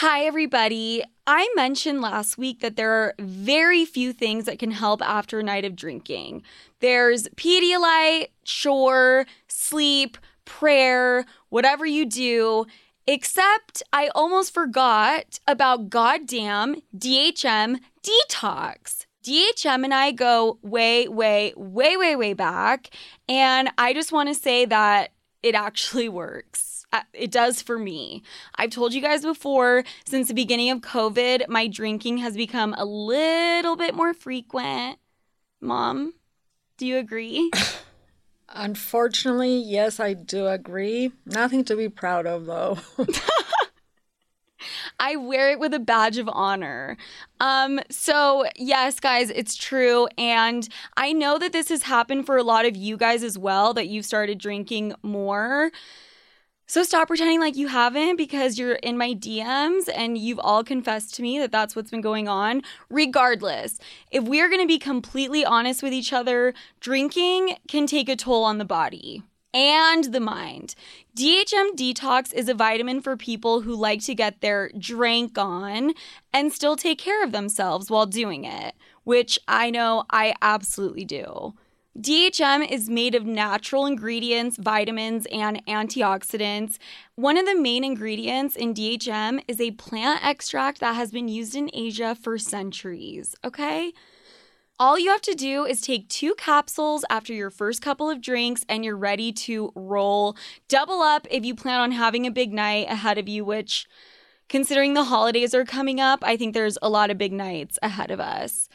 Hi, everybody. I mentioned last week that there are very few things that can help after a night of drinking. There's Pedialyte, sure, sleep, prayer, whatever you do, except I almost forgot about goddamn DHM detox. DHM and I go way, way, way, way, way back. And I just want to say that it actually works. Uh, It does for me. I've told you guys before, since the beginning of COVID, my drinking has become a little bit more frequent. Mom, do you agree? Unfortunately, yes, I do agree. Nothing to be proud of, though. I wear it with a badge of honor. Um, so yes, guys, it's true. And I know that this has happened for a lot of you guys as well, that you've started drinking more. So stop pretending like you haven't because you're in my DMs and you've all confessed to me that that's what's been going on. Regardless, if we're going to be completely honest with each other, drinking can take a toll on the body and the mind. DHM Detox is a vitamin for people who like to get their drink on and still take care of themselves while doing it, which I know I absolutely do. DHM is made of natural ingredients, vitamins, and antioxidants. One of the main ingredients in DHM is a plant extract that has been used in Asia for centuries, okay? All you have to do is take two capsules after your first couple of drinks and you're ready to roll. Double up if you plan on having a big night ahead of you, which, considering the holidays are coming up, I think there's a lot of big nights ahead of us.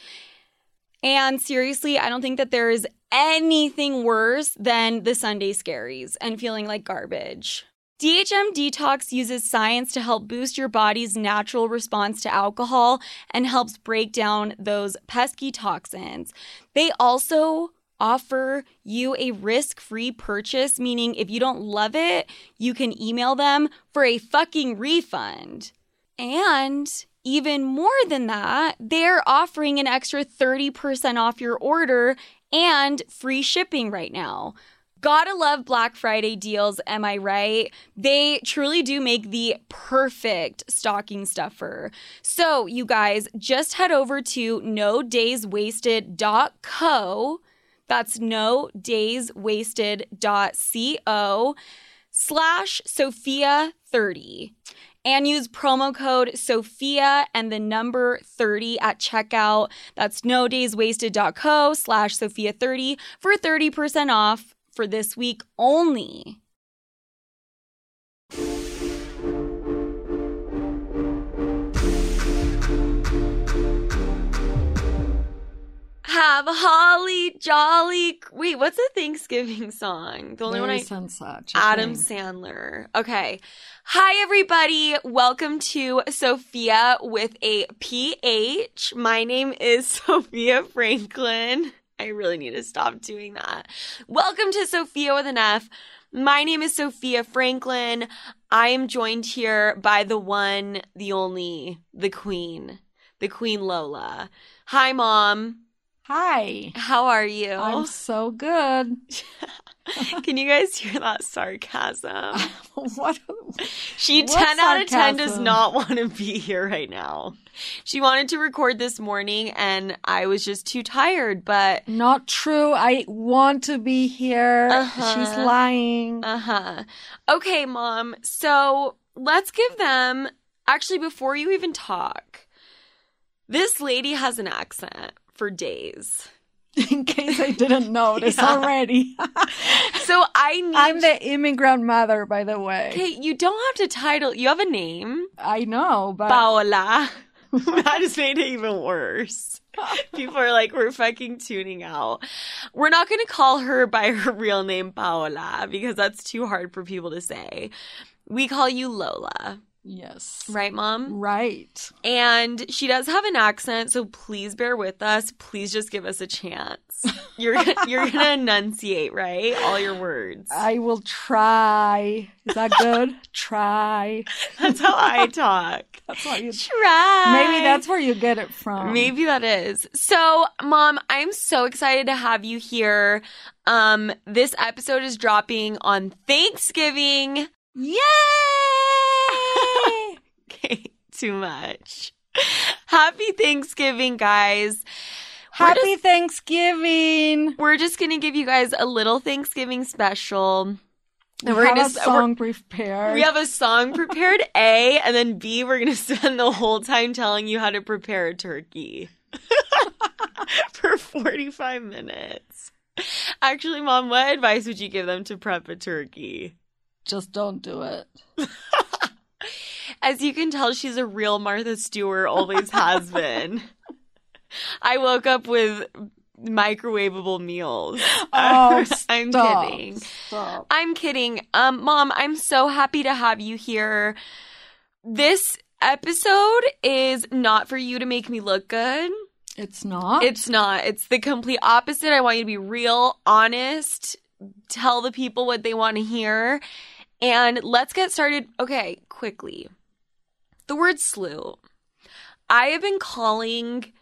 And seriously, I don't think that there is anything worse than the Sunday scaries and feeling like garbage. DHM Detox uses science to help boost your body's natural response to alcohol and helps break down those pesky toxins. They also offer you a risk free purchase, meaning if you don't love it, you can email them for a fucking refund. And even more than that, they're offering an extra 30% off your order and free shipping right now. Gotta love Black Friday deals, am I right? They truly do make the perfect stocking stuffer. So, you guys, just head over to no days wasted.co. That's no days wasted.co slash Sofia 30 and use promo code Sofia and the number 30 at checkout. That's no days wasted.co slash Sofia 30 for 30% off for this week only. Have holly jolly. Wait, what's a Thanksgiving song? The only one I There isn't such. a Adam thing. Sandler. Okay. Hi, everybody. Welcome to Sophia with a PH. My name is Sofia Franklin. I really need to stop doing that. Welcome to Sofia with an F. My name is Sofia Franklin. I am joined here by the one, the only, the queen, the Queen Lola. Hi, Mom. Hi. How are you? I'm so good. Can you guys hear that sarcasm? what? She What 10 out of 10 does not want to be here right now. She wanted to record this morning and I was just too tired, but Not true. I want to be here. Uh-huh. She's lying. uh huh. Okay, mom. So let's give them, actually, before you even talk, this lady has an accent for days. In case I didn't notice Yeah. already. So I need. I'm the immigrant mother, by the way. Okay, you don't have to title, you have a name. I know, but Paola. that just made it even worse. People are like, we're fucking tuning out. We're not going to call her by her real name, Paola, because that's too hard for people to say. We call you Lola, yes. right, mom? Right. And she does have an accent, so please bear with us. Please just give us a chance. You're you're gonna enunciate, right? All your words. I will try. Is that good? try. That's how I talk. That's what you. Try. Maybe that's where you get it from. Maybe that is. So, mom, I'm so excited to have you here. Um, this episode is dropping on Thanksgiving. Yay! Too much. Happy Thanksgiving, guys. We're Happy just- Thanksgiving. We're just gonna give you guys a little Thanksgiving special. We we're have gonna a song prepared. We have a song prepared, A, and then B, we're gonna spend the whole time telling you how to prepare a turkey. For 45 minutes. Actually, Mom, what advice would you give them to prep a turkey? Just don't do it. As you can tell, she's a real Martha Stewart, always has been. I woke up with microwavable meals. Oh, I'm kidding. Stop. I'm kidding. Um, Mom, I'm so happy to have you here. This episode is not for you to make me look good. It's not. It's not. It's the complete opposite. I want you to be real, honest, tell the people what they want to hear. And let's get started. Okay, quickly. The word sloot. I have been calling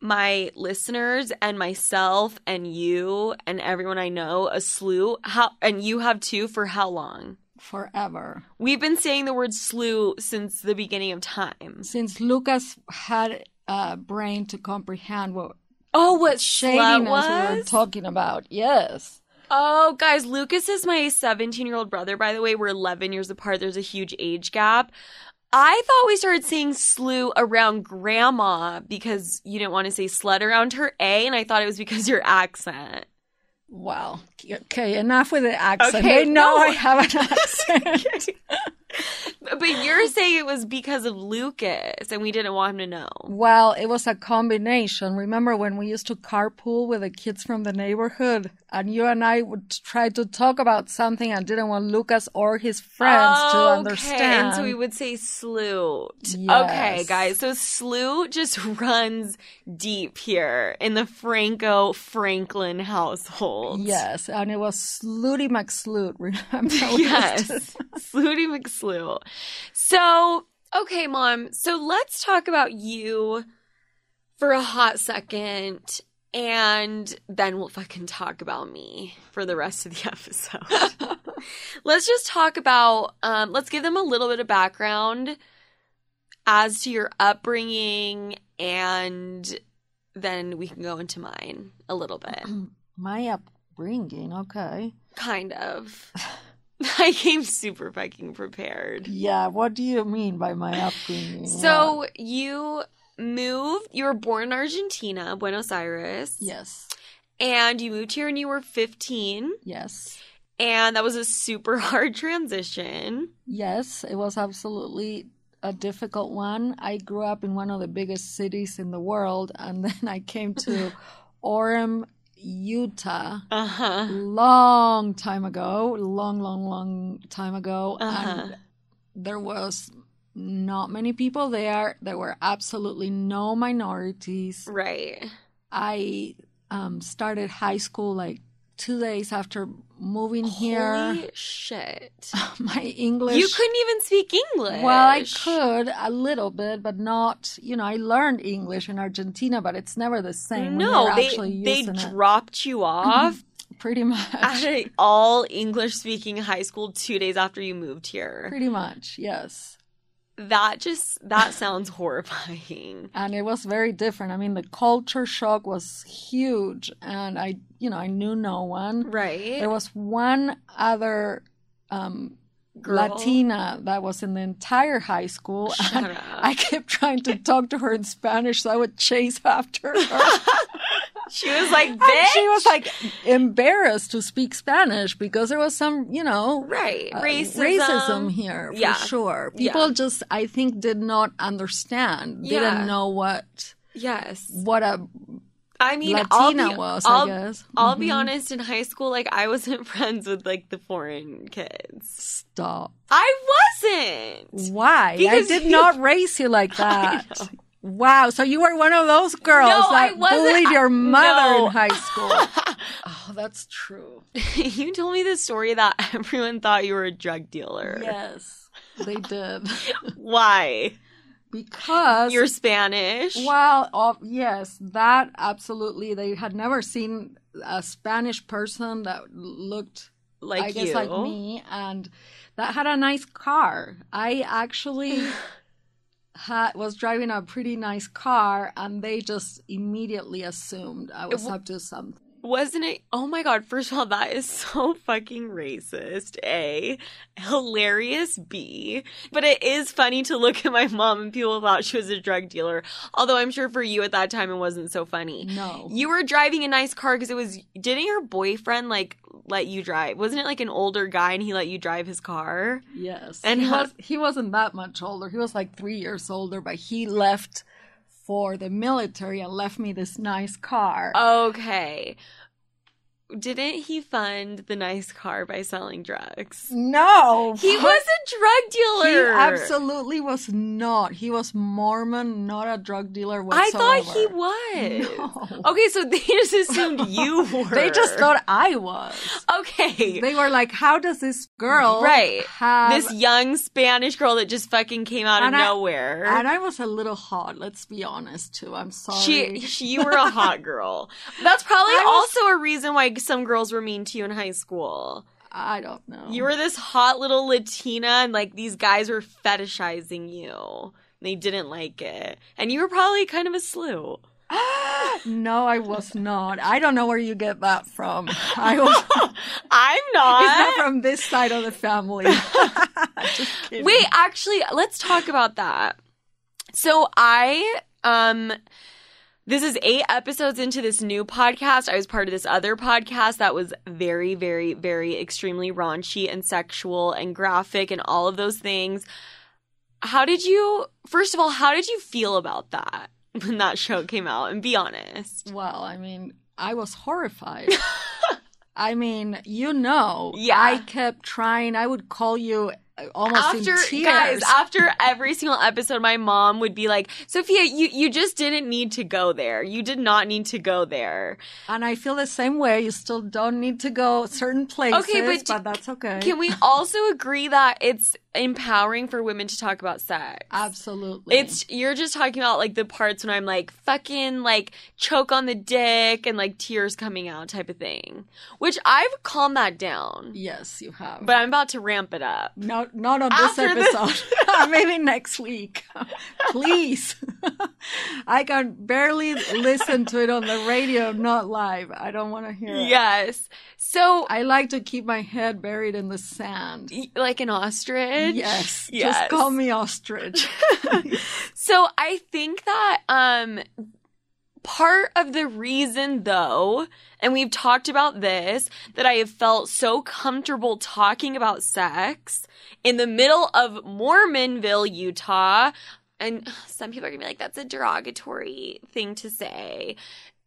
my listeners and myself and you and everyone I know a sloot. How and you have too for how long? forever. We've been saying the word sloot since the beginning of time. Since Lucas had a brain to comprehend what Oh, what shadiness slut we were was? talking about. Yes. Oh, guys, Lucas is my 17 year old brother, by the way. We're 11 years apart. There's a huge age gap. I thought we started saying sloot around grandma because you didn't want to say slut around her A, and I thought it was because your accent. Wow. Okay, enough with the accent. Okay, they know no. I have an accent. But you're saying it was because of Lucas, and we didn't want him to know. well, it was a combination. Remember when we used to carpool with the kids from the neighborhood and you and I would try to talk about something and didn't want Lucas or his friends to Okay, understand. And so we would say sloot. Yes. Okay, guys. So sloot just runs deep here in the Franco Franklin household. Yes, and it was Slooty McSloot. Remember? Yes. to- Slooty McSloot. So, okay, mom. So let's talk about you for a hot second. And then we'll fucking talk about me for the rest of the episode. let's just talk about, um, let's give them a little bit of background as to your upbringing, and then we can go into mine a little bit. My upbringing, okay. Kind of. I came super fucking prepared. Yeah, what do you mean by my upbringing? So you moved, you were born in Argentina, Buenos Aires. yes, And you moved here when you were 15. yes, And that was a super hard transition. yes, it was absolutely a difficult one. I grew up in one of the biggest cities in the world, and then I came to Orem, Utah. Uh huh. long time ago, long, long, long time ago, Uh-huh. and there was not many people there. There were absolutely no minorities. Right. I um, started high school like two days after moving here. Holy shit. My English. You couldn't even speak English. Well, I could a little bit, but not. You know, I learned English in Argentina, but it's never the same. No, they they using it. dropped you off pretty much. at an all English speaking high school two days after you moved here. Pretty much, yes. That just that sounds horrifying. and it was very different. I mean, the culture shock was huge, and I, you know, I knew no one. Right. There was one other um, Girl. Latina that was in the entire high school, Shut and up. I kept trying to talk to her in Spanish, so I would chase after her. She was like, bitch. she was like embarrassed to speak Spanish because there was some, you know, right. uh, racism. racism here for Yeah. sure. Yeah. People just, I think, did not understand, Yeah. didn't know what Yes. what a I mean, Latina I'll be, was, I'll, I guess. I'll be Mhm. honest. In high school, like I wasn't friends with like the foreign kids. Stop. I wasn't. Why? Because I did you- not raise you like that. Wow. So you were one of those girls No, I that wasn't. bullied your mother No. in high school. oh, that's true. you told me the story that everyone thought you were a drug dealer. Yes, they did. Why? because You're Spanish. Well, uh, yes, that absolutely. They had never seen a Spanish person that looked, like I guess, you. like me, and that had a nice car. I actually had, was driving a pretty nice car, and they just immediately assumed I was up to something. Wasn't it? Oh my god, first of all, that is so fucking racist. A. Hilarious B. But it is funny to look at my mom and people thought she was a drug dealer. Although I'm sure for you at that time it wasn't so funny. No. You were driving a nice car because it was. Didn't your boyfriend like let you drive? Wasn't it like an older guy and he let you drive his car? Yes. And he was he wasn't that much older. He was like three years older, but he left for the military and left me this nice car. Okay. Didn't he fund the nice car by selling drugs? no. He what? was a drug dealer. He absolutely was not. He was Mormon, not a drug dealer I thought he was. No. Okay, so they just assumed you were. They just thought I was. Okay. They were like, "How does this girl Right. have this young Spanish girl that just fucking came out of I- nowhere. And I was a little hot, let's be honest too. I'm sorry. she, she, you were a hot girl. That's probably was- also a reason why some girls were mean to you in high school. I don't know. You were this hot little Latina, and like these guys were fetishizing you. They didn't like it, and you were probably kind of a sloot. no, I was not. I don't know where you get that from. I was I'm it's not not. from this side of the family. Wait, actually, let's talk about that. So I um this is eight episodes into this new podcast. I was part of this other podcast that was very, very, very extremely raunchy and sexual and graphic and all of those things. How did you, first of all, how did you feel about that when that show came out? And be honest. Well, I mean, I was horrified. I mean, you know, Yeah. I kept trying. I would call you almost after in tears. guys after every single episode my mom would be like sofia you you just didn't need to go there you did not need to go there and I feel the same way. You still don't need to go certain places, Okay, but but, that's okay. can we also agree that it's empowering for women to talk about sex Absolutely. it's you're just talking about like the parts when i'm like fucking like choke on the dick and like tears coming out type of thing which i've calmed that down yes, you have. but i'm about to ramp it up Not not on this After the- episode. Maybe next week. Please. I can barely listen to it on the radio, not live. I don't want to hear it. yes so I like to keep my head buried in the sand. like an ostrich Yes. Yes. Just call me ostrich. So I think that um part of the reason though, and we've talked about this, that I have felt so comfortable talking about sex in the middle of Mormonville, Utah, and some people are gonna be like, that's a derogatory thing to say.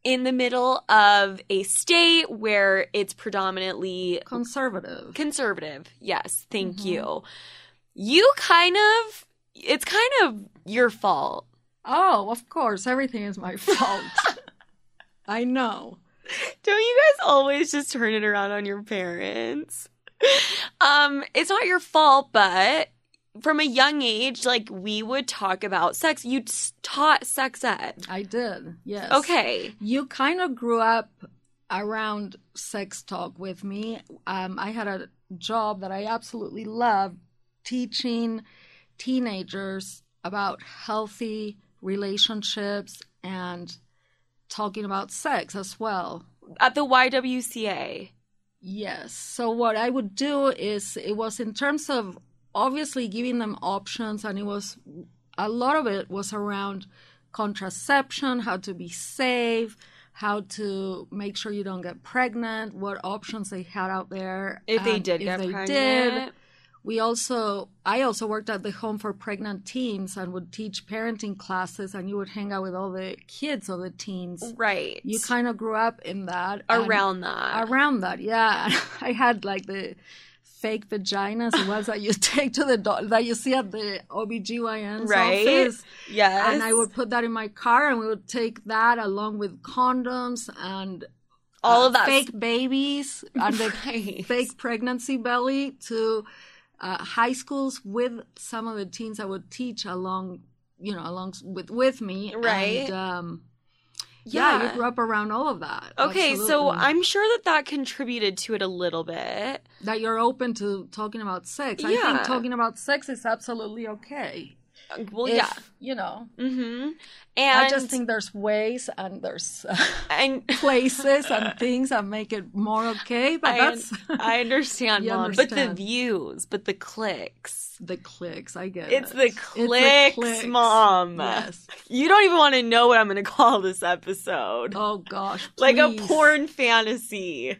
In the middle of a state where it's predominantly Conservative. conservative. Yes, thank Mhm. you. You kind of, it's kind of your fault. Oh, of course. Everything is my fault. I know. Don't you guys always just turn it around on your parents? Um, it's not your fault, but from a young age, like we would talk about sex. You taught sex ed. I did. Yes. Okay. You kind of grew up around sex talk with me. Um, I had a job that I absolutely loved teaching teenagers about healthy relationships and talking about sex as well. At the YWCA. Yes. So what I would do is it was in terms of obviously giving them options and it was a lot of it was around contraception, how to be safe, how to make sure you don't get pregnant, what options they had out there. If they did if get they pregnant. did. We also I also worked at the home for pregnant teens and would teach parenting classes and you would hang out with all the kids or the teens. Right. You kind of grew up in that. around that. around that yeah i had like the fake vaginas the ones that you take to the do- that you see at the obgyn's Right. office yes. and i would put that in my car and we would take that along with condoms and all uh, of that fake babies and the Right. fake pregnancy belly to uh, high schools with some of the teens I would teach along, you know, along with with me. Right. And, um, yeah. you grew up around all of that. Okay, so I'm sure that that contributed to it a little bit. that you're open to talking about sex. I Yeah. think talking about sex is absolutely okay. Well, if, yeah. you know. Mm-hmm. And I just think there's ways and there's uh, and places and things that make it more okay. But I, that's I understand, You mom. But the views, but the clicks. the clicks. I get It's it. the clicks, clicks. mom. Yes. You don't even want to know what I'm going to call this episode. Oh gosh. like a porn fantasy.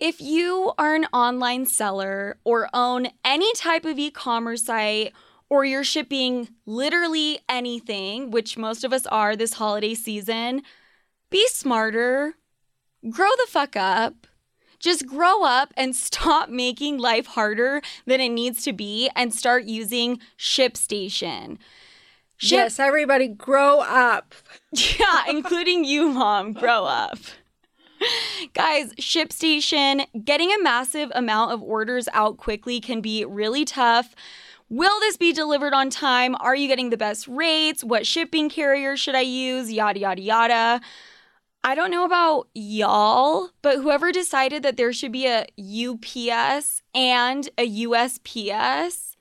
If you are an online seller or own any type of e commerce site, or you're shipping literally anything, which most of us are this holiday season, be smarter. Grow the fuck up. Just grow up and stop making life harder than it needs to be and start using ShipStation. Ship- Yes, everybody grow up. yeah, including you, mom. Grow up. Guys, ShipStation, getting a massive amount of orders out quickly can be really tough. Will this be delivered on time? Are you getting the best rates? What shipping carrier should I use? Yada, yada, yada. I don't know about y'all, but whoever decided that there should be a UPS and a USPS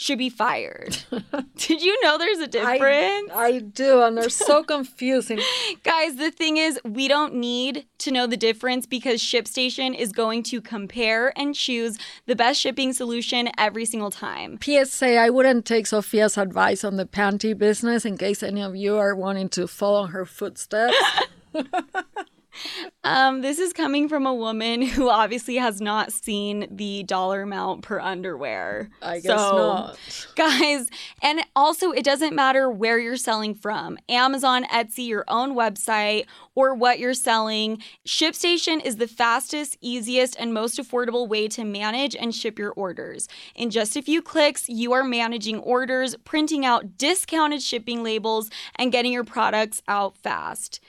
should be fired. Did you know there's a difference? I, I do, and they're so confusing. Guys, the thing is, we don't need to know the difference because ShipStation is going to compare and choose the best shipping solution every single time. PSA, I wouldn't take Sofia's advice on the panty business in case any of you are wanting to follow her footsteps. Um, this is coming from a woman who obviously has not seen the dollar amount per underwear. I guess So, not. Guys, and also it doesn't matter where you're selling from Amazon, Etsy, your own website, or what you're selling. ShipStation is the fastest, easiest, and most affordable way to manage and ship your orders. In just a few clicks, you are managing orders, printing out discounted shipping labels, and getting your products out fast.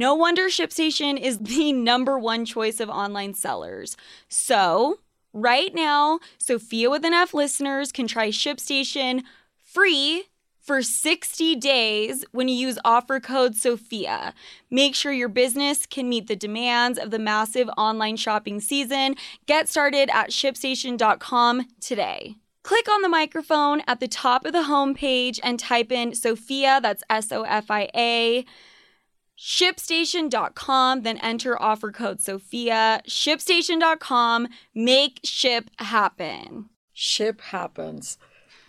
No wonder ShipStation is the number one choice of online sellers. So, right now, Sofia with an F listeners can try ShipStation free for 60 days when you use offer code SOFIA. Make sure your business can meet the demands of the massive online shopping season. Get started at shipstation.com today. Click on the microphone at the top of the homepage and type in Sofia, that's S O F I A shipstation.com then enter offer code sofia shipstation.com make ship happen Ship happens.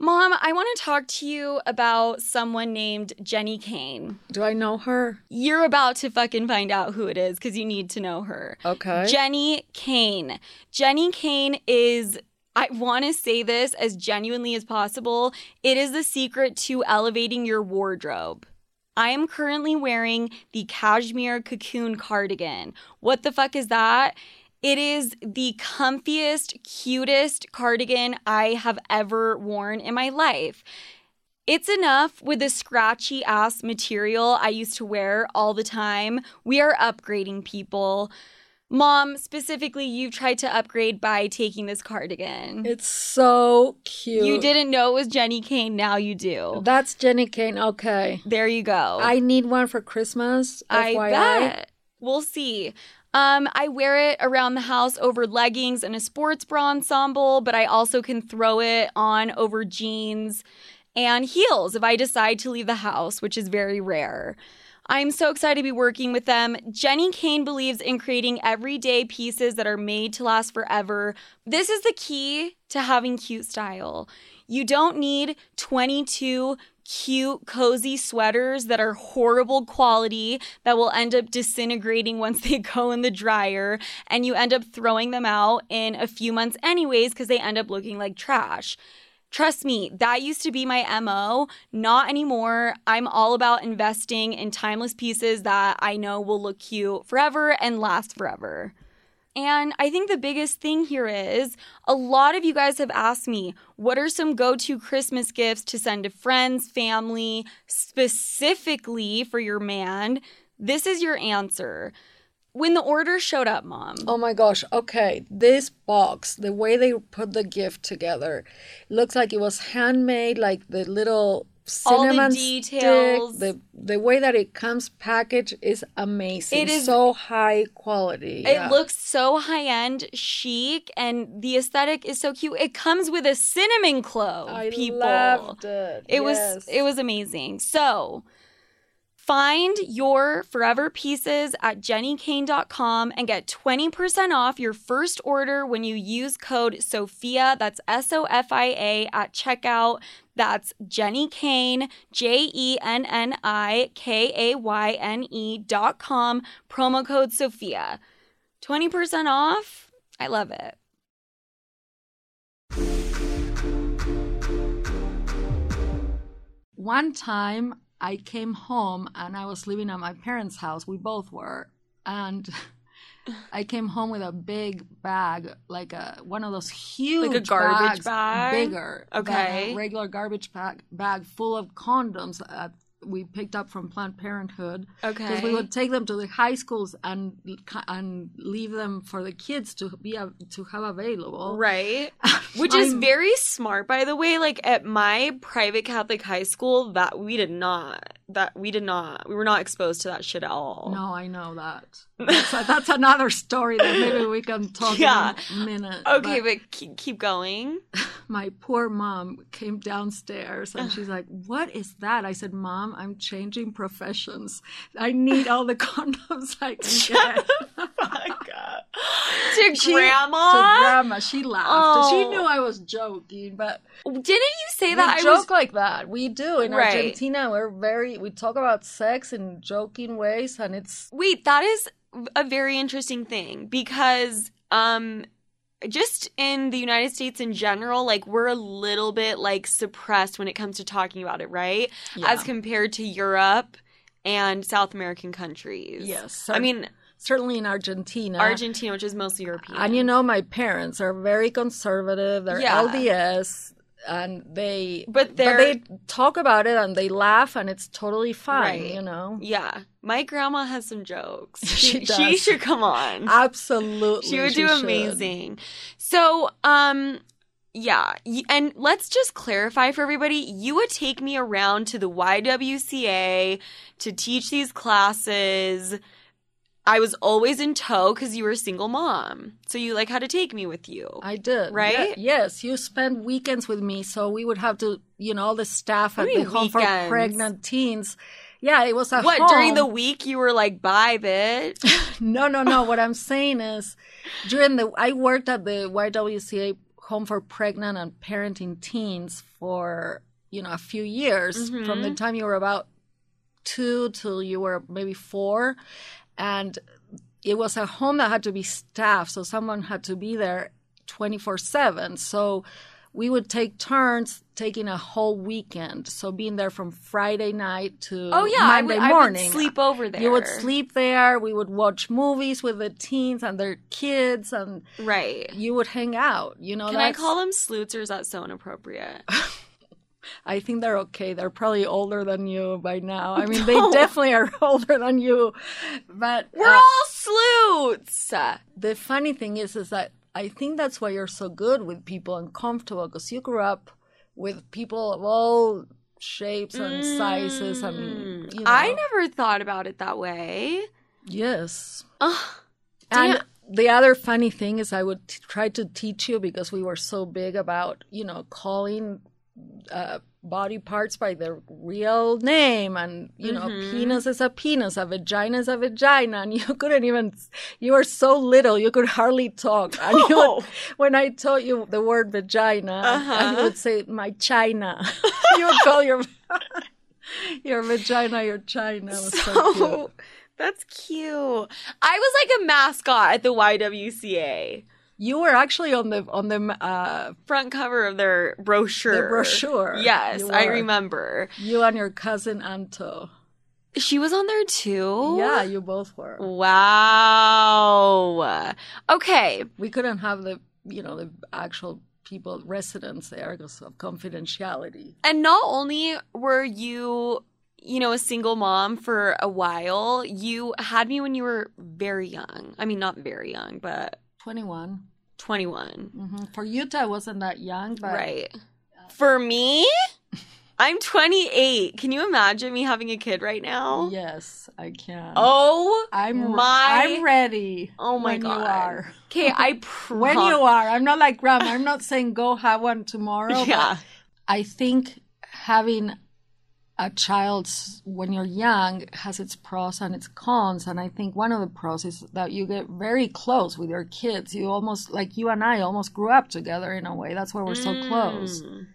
mom i want to talk to you about someone named jenni kayne Do I know her? you're about to fucking find out who it is because you need to know her Okay. Jenni Kayne. Jenni Kayne is, I want to say this as genuinely as possible, it is the secret to elevating your wardrobe. I am currently wearing the cashmere cocoon cardigan. What the fuck is that? It is the comfiest, cutest cardigan I have ever worn in my life. It's enough with the scratchy ass material I used to wear all the time. We are upgrading people. Mom, specifically, you've tried to upgrade by taking this cardigan. It's so cute. You didn't know it was Jenni Kayne, now you do. That's Jenni Kayne. Okay. There you go. I need one for Christmas. I FYI. bet. We'll see. Um, I wear it around the house over leggings and a sports bra ensemble, but I also can throw it on over jeans and heels if I decide to leave the house, which is very rare. I'm so excited to be working with them. Jenni Kayne believes in creating everyday pieces that are made to last forever. This is the key to having cute style. You don't need 22 cute, cozy sweaters that are horrible quality that will end up disintegrating once they go in the dryer, and you end up throwing them out in a few months, anyways, because they end up looking like trash. Trust me, that used to be my MO. Not anymore. I'm all about investing in timeless pieces that I know will look cute forever and last forever. And I think the biggest thing here is a lot of you guys have asked me, what are some go to Christmas gifts to send to friends, family, specifically for your man? This is your answer. When the order showed up, mom, Oh my gosh. Okay. This box, the way they put the gift together, looks like it was handmade, like the little All the cinnamon details. stick, the the way that it comes packaged is amazing. It is- so high quality. It yeah. looks so high end, chic, and the aesthetic is so cute. It comes with a cinnamon clove. I people, loved it. it was it was amazing. So find your forever pieces at jennikayne.com and get 20% off your first order when you use code Sofia. That's S O F I A at checkout. That's Jenni Kayne, J E N N I K A Y N E dot com, promo code Sofia. 20% off. I love it. One time I came home and I was living at my parents' house. We both were. And I came home with a big bag, like a one of those huge like a garbage bags, bag? bigger, Okay. a regular garbage bag, bag full of condoms that we picked up from Planned Parenthood. Okay. Because we would take them to the high schools and and leave them for the kids to be a, to have available. Right. Which is very smart, by the way. Like at my private Catholic high school, that we did not, that we did not, we were not exposed to that shit at all. No, I know that. That's, that's another story that maybe we can talk Yeah. in a minute. Okay, but but keep, keep going. my poor mom came downstairs and she's like, "What is that?" I said, "Mom, I'm changing professions. I need all the condoms I can get." To She- grandma? To grandma, she laughed. She Oh. knew I was joking, but Didn't you say we that? I joke was. like that. We do in Right. Argentina. We're very we talk about sex in joking ways, and it's Wait, that is a very interesting thing because, um, just in the United States in general, like we're a little bit like suppressed when it comes to talking about it, right? As compared to Europe and South American countries. yes. I mean, certainly in Argentina. Argentina, which is mostly European. And you know, my parents are very conservative. They're Yeah. LDS, and they But they're- they talk about it and they laugh, and it's totally fine. Right. You know, yeah, my grandma has some jokes. She She, she should come on. absolutely, she would do should. amazing. So, um, yeah, and let's just clarify for everybody: you would take me around to the YWCA to teach these classes. I was always in tow because you were a single mom, so you like had to take me with you. I did, Right? Ye- yes, you spent weekends with me, so we would have to, you know, all the staff at the home for pregnant teens. Yeah, it was a what home. during the week you were like, bye, bitch. No, no, no. what I'm saying is, during the I worked at the YWCA Home for Pregnant and Parenting Teens for you know a few years Mhm. from the time you were about two till you were maybe four, and it was a home that had to be staffed, so someone had to be there twenty four seven. So we would take turns taking a whole weekend. So being there from Friday night to Oh yeah, I Monday would, I morning. would sleep over there. You would sleep there. We would watch movies with the teens and their kids, and right. you would hang out. You know, Can I call them sloots or is that so inappropriate? I think they're okay. They're probably older than you by now. I mean, they definitely are older than you. But We're uh, all sloots. the funny thing is, is that I think that's why you're so good with people and comfortable because you grew up with people of all shapes and sizes, and Mm. you know, I never thought about it that way. yes. Ugh. And Damn. the other funny thing is, I would t- try to teach you because we were so big about, you know, calling uh, body parts by their real name. And, you know, Mhm. penis is a penis, a vagina is a vagina. And you couldn't even, you were so little, you could hardly talk. And you Oh. would, when I taught you the word vagina, Uh-huh. and you would say, my china. you would call your, your vagina your china. So, cute. So that's cute. I was like a mascot at the YWCA. You were actually on the on the uh, Front cover of their brochure. the brochure. Yes, I remember. You and your cousin Anto. She was on there too? Yeah, you both were. Wow. Okay. We couldn't have the you know the actual people residents there because of confidentiality. And not only were you, you know, a single mom for a while, you had me when you were very young. I mean, not very young, but Twenty one. 21. Mm-hmm. For Utah, I wasn't that young, but Right. For me, I'm 28. Can you imagine me having a kid right now? Yes, I can. Oh, I'm my- I'm ready. oh my when god. You are. Okay, I prom- When you are. I'm not like grandma. I'm not saying go have one tomorrow. Yeah. I think having a child s- when you're young has its pros and its cons. And I think one of the pros is that you get very close with your kids. You almost, like you and I, almost grew up together in a way. That's why we're so close. Mm.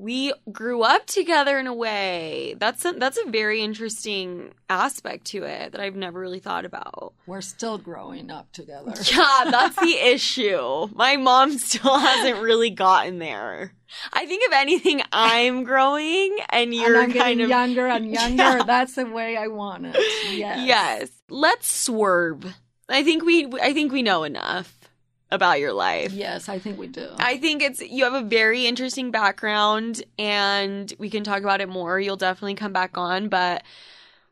We grew up together in a way. That's a, that's a very interesting aspect to it that I've never really thought about. We're still growing up together. Yeah, that's the issue. My mom still hasn't really gotten there. I think if anything, I'm growing and and you're I'm getting kind of younger and younger. Yeah. That's the way I want it. Yes. Yes. Let's swerve. I think we I think we know enough about your life. Yes, I think we do. I think it's you have a very interesting background and we can talk about it more. You'll definitely come back on, but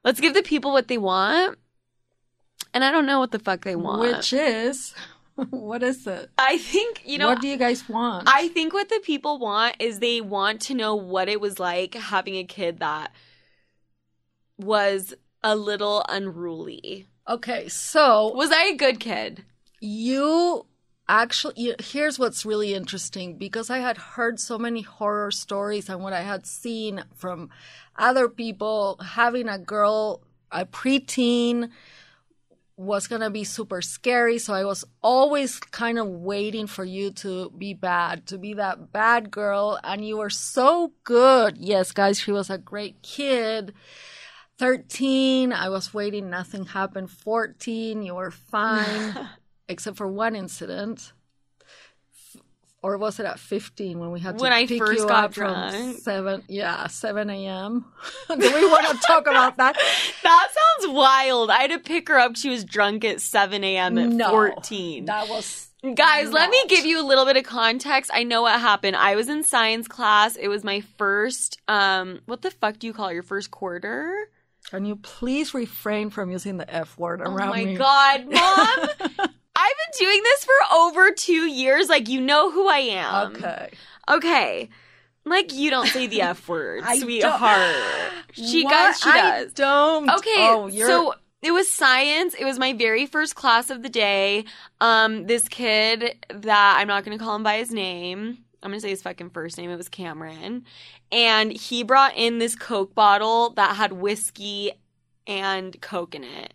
let's give the people what they want. And I don't know what the fuck they want. Which is, what is it? I think, you know, what do you guys want? I think what the people want is they want to know what it was like having a kid that was a little unruly. okay, so Was I a good kid? you actually here's what's really interesting. Because i had heard so many horror stories and what i had seen from other people having a girl a preteen was going to be super scary. So i was always kind of waiting for you to be bad to be that bad girl. And you were so good. Yes guys she was a great kid. 13 i was waiting nothing happened. 14 you were fine except for one incident. Or was it at 15 when we had to When I pick first you got up from 7, yeah, 7 a.m.? Do we want to talk about that? That sounds wild. I had to pick her up. She was drunk at 7 a.m. at No, 14. That was Guys, let me give you a little bit of context. I know what happened. I was in science class. It was my first, um, what the fuck do you call it? Your first quarter? Can you please refrain from using the F word around? Oh my me? God, mom. I've been doing this for over two years. Like, you know who I am. Okay. Okay. Like, you don't say the F word, sweetheart. She, What? guys, she I does. don't. Okay, Oh, you're, so it was science. It was my very first class of the day. Um, this kid that I'm not going to call him by his name. I'm going to say his fucking first name. It was Cameron. And he brought in this Coke bottle that had whiskey and Coke in it.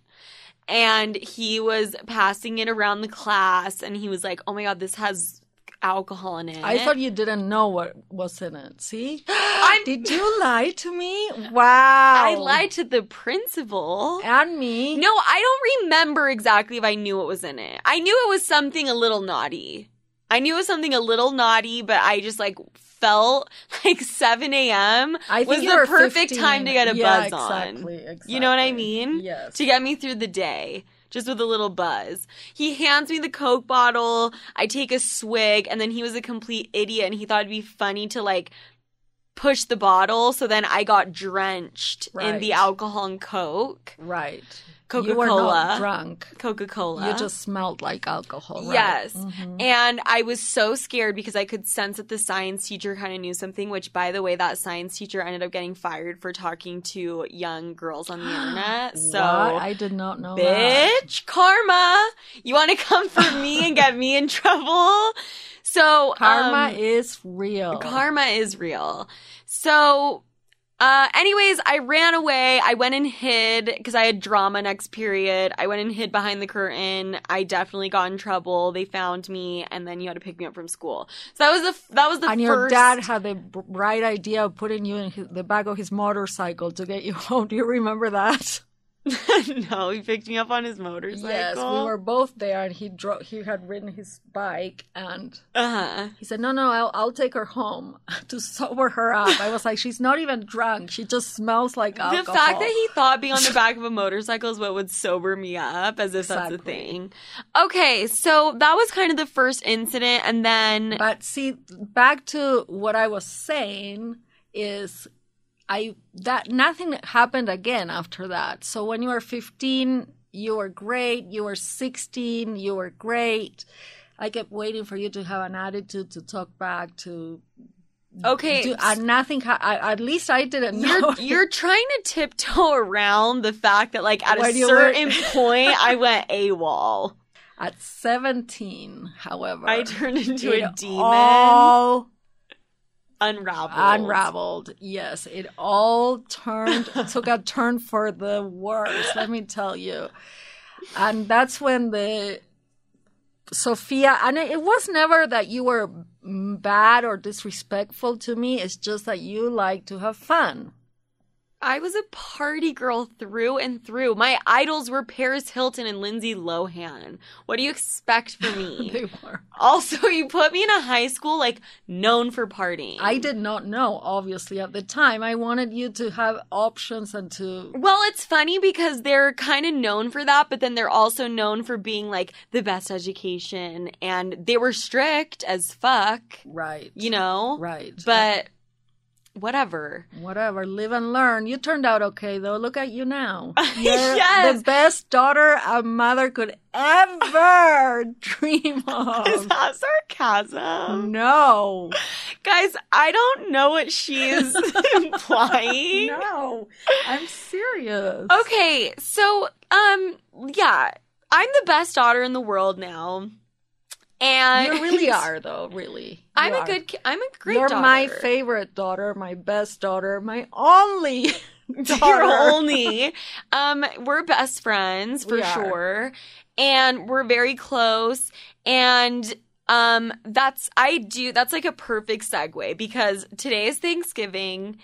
And he was passing it around the class and he was like, oh my God, this has alcohol in it. I thought you didn't know what was in it. See? I'm- Did you lie to me? Wow. I lied to the principal. And me. No, I don't remember exactly if I knew what was in it. I knew it was something a little naughty. I knew it was something a little naughty, but I just like felt like 7 a.m. I was the perfect 15. time to get a yeah, buzz on. exactly, Exactly. You know what I mean? Yes. To get me through the day, just with a little buzz. He hands me the Coke bottle. I take a swig, and then he was a complete idiot, and he thought it'd be funny to like push the bottle. So then I got drenched in the alcohol and Coke, Right. Coca You were not Cola, drunk. Coca Cola. You just smelled like alcohol. Right? Yes. Mhm. And I was so scared because I could sense that the science teacher kind of knew something, which, by the way, that science teacher ended up getting fired for talking to young girls on the internet. So, What? I did not know that. bitch, karma. You want to come for me and get me in trouble? So, Karma um, is real. karma is real. So, uh, anyways, I ran away. I went and hid because I had drama next period. I went and hid behind the curtain. I definitely got in trouble. They found me, and then you had to pick me up from school. So that was the that was the and your first. dad had the bright idea of putting you in his, the back of his motorcycle to get you home. Do you remember that? no, he picked me up on his motorcycle. Yes, we were both there, and he drove. He had ridden his bike, and Uh huh. he said, "No, no, I'll, I'll take her home to sober her up." I was like, "She's not even drunk. She just smells like alcohol." The fact that he thought being on the back of a motorcycle is what would sober me up, as if that's a thing. Okay, so that was kind of the first incident, and then But see, back to what I was saying is I that nothing happened again after that. So when you were 15, you were great. You were 16, you were great. I kept waiting for you to have an attitude to talk back to Okay, do, uh, nothing. Ha- I, at least I didn't know. You're you're trying to tiptoe around the fact that like at When a certain were- point I went AWOL. At 17, however, I turned into a demon. all unraveled. unraveled. Yes, it all turned took a turn for the worse. Let me tell you, and that's when the Sofia and it was never that you were bad or disrespectful to me. It's just that you like to have fun. I was a party girl through and through. My idols were Paris Hilton and Lindsay Lohan. What do you expect from me? They were. also, you put me in a high school like known for partying. I did not know, obviously, at the time. I wanted you to have options and to. Well, it's funny because they're kind of known for that, but then they're also known for being like the best education and they were strict as fuck, Right. you know? Right. But whatever. Whatever, live and learn. You turned out okay, though. Look at you now. You're Yes. the best daughter a mother could ever dream of. Is that sarcasm? No. Guys, I don't know what she's implying. No. I'm serious. Okay, so um yeah, I'm the best daughter in the world now. And You really are, though, really. You I'm a are. good ki- I'm a great You're daughter. my favorite daughter, my best daughter, my only daughter. You're only. Um, we're best friends for We sure. And we're very close. And um that's I do that's like a perfect segue because today is Thanksgiving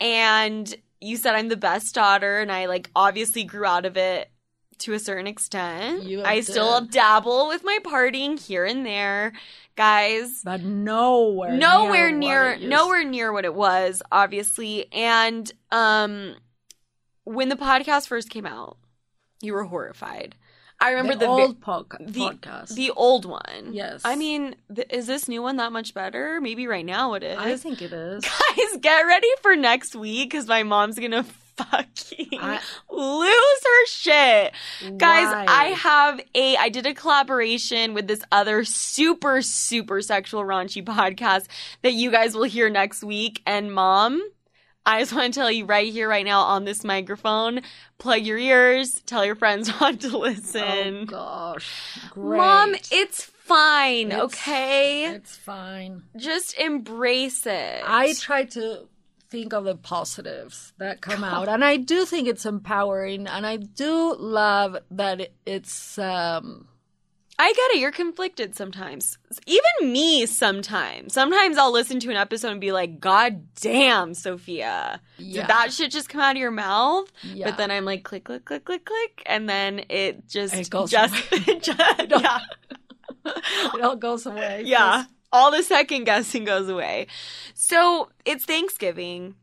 and you said I'm the best daughter and I like obviously grew out of it to a certain extent. I still dabble with my partying here and there. Guys, But nowhere nowhere near, near what it used- nowhere near what it was obviously and um when the podcast first came out you were horrified i remember the, the vi- old podca- the, podcast. the old one Yes. i mean th- is this new one that much better maybe right now it is I think it is. guys get ready for next week because my mom's gonna fucking I- lose her shit Guys, I have a I did a collaboration with this other super super sexual raunchy podcast that you guys will hear next week and mom I just want to tell you right here right now on this microphone plug your ears tell your friends not to listen. Oh gosh, great. Mom it's fine It's- okay it's fine. just embrace it I try to think of the positives that come out, and I do think it's empowering, and I do love that it's. um I get it. You're conflicted sometimes. Even me sometimes. Sometimes I'll listen to an episode and be like, God damn, Sofia. Yeah. Did that shit just come out of your mouth? Yeah. But then I'm like, click, click, click, click, click. And then it just, It goes just, away. just yeah. it all goes away. Yeah. All the second guessing goes away. So it's Thanksgiving.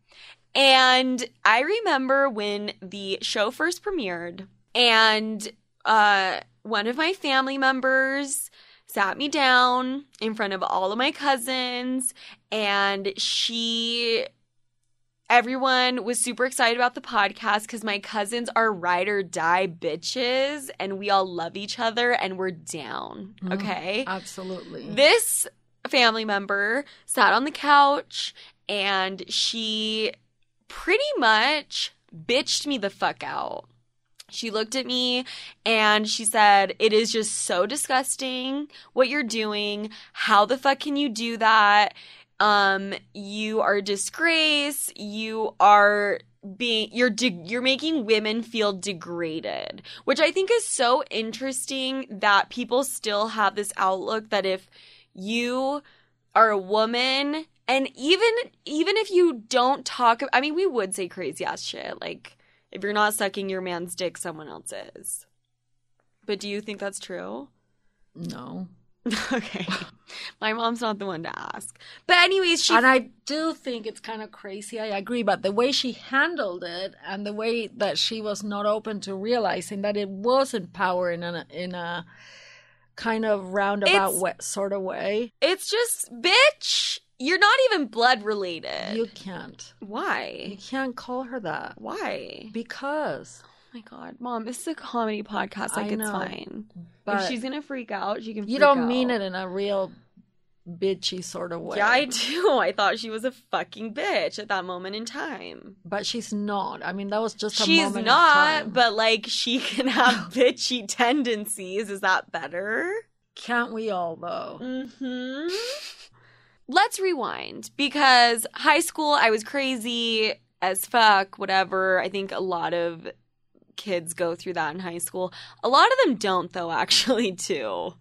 And I remember when the show first premiered, and uh, one of my family members sat me down in front of all of my cousins, and she. Everyone was super excited about the podcast because my cousins are ride or die bitches and we all love each other and we're down. Mhm. Okay. absolutely. This family member sat on the couch and she pretty much bitched me the fuck out. She looked at me and she said, It is just so disgusting what you're doing. How the fuck can you do that? Um, you are a disgrace. You are being you're de- you're making women feel degraded, which I think is so interesting that people still have this outlook that if you are a woman and even even if you don't talk I mean we would say crazy ass shit like if you're not sucking your man's dick someone else is. But do you think that's true? no. okay. My mom's not the one to ask. But anyways, she and I do think it's kind of crazy. I agree, but the way she handled it and the way that she was not open to realizing that it was empowering in a, in a kind of roundabout It's- way, sort of way. it's just bitch, you're not even blood related. You can't. Why? You can't call her that Why? because. Oh my god, mom, this is a comedy podcast. Like I it's fine. But if she's gonna freak out, she can. you don't mean it in a real bitchy sort of way. Yeah, I do. I thought she was a fucking bitch at that moment in time. but she's not. I mean, that was just a She's not, but like she can have bitchy tendencies. Is that better? can't we all though? Mm-hmm. Let's rewind because high school, I was crazy as fuck, whatever. I think a lot of kids go through that in high school. A lot of them don't, though, actually, too.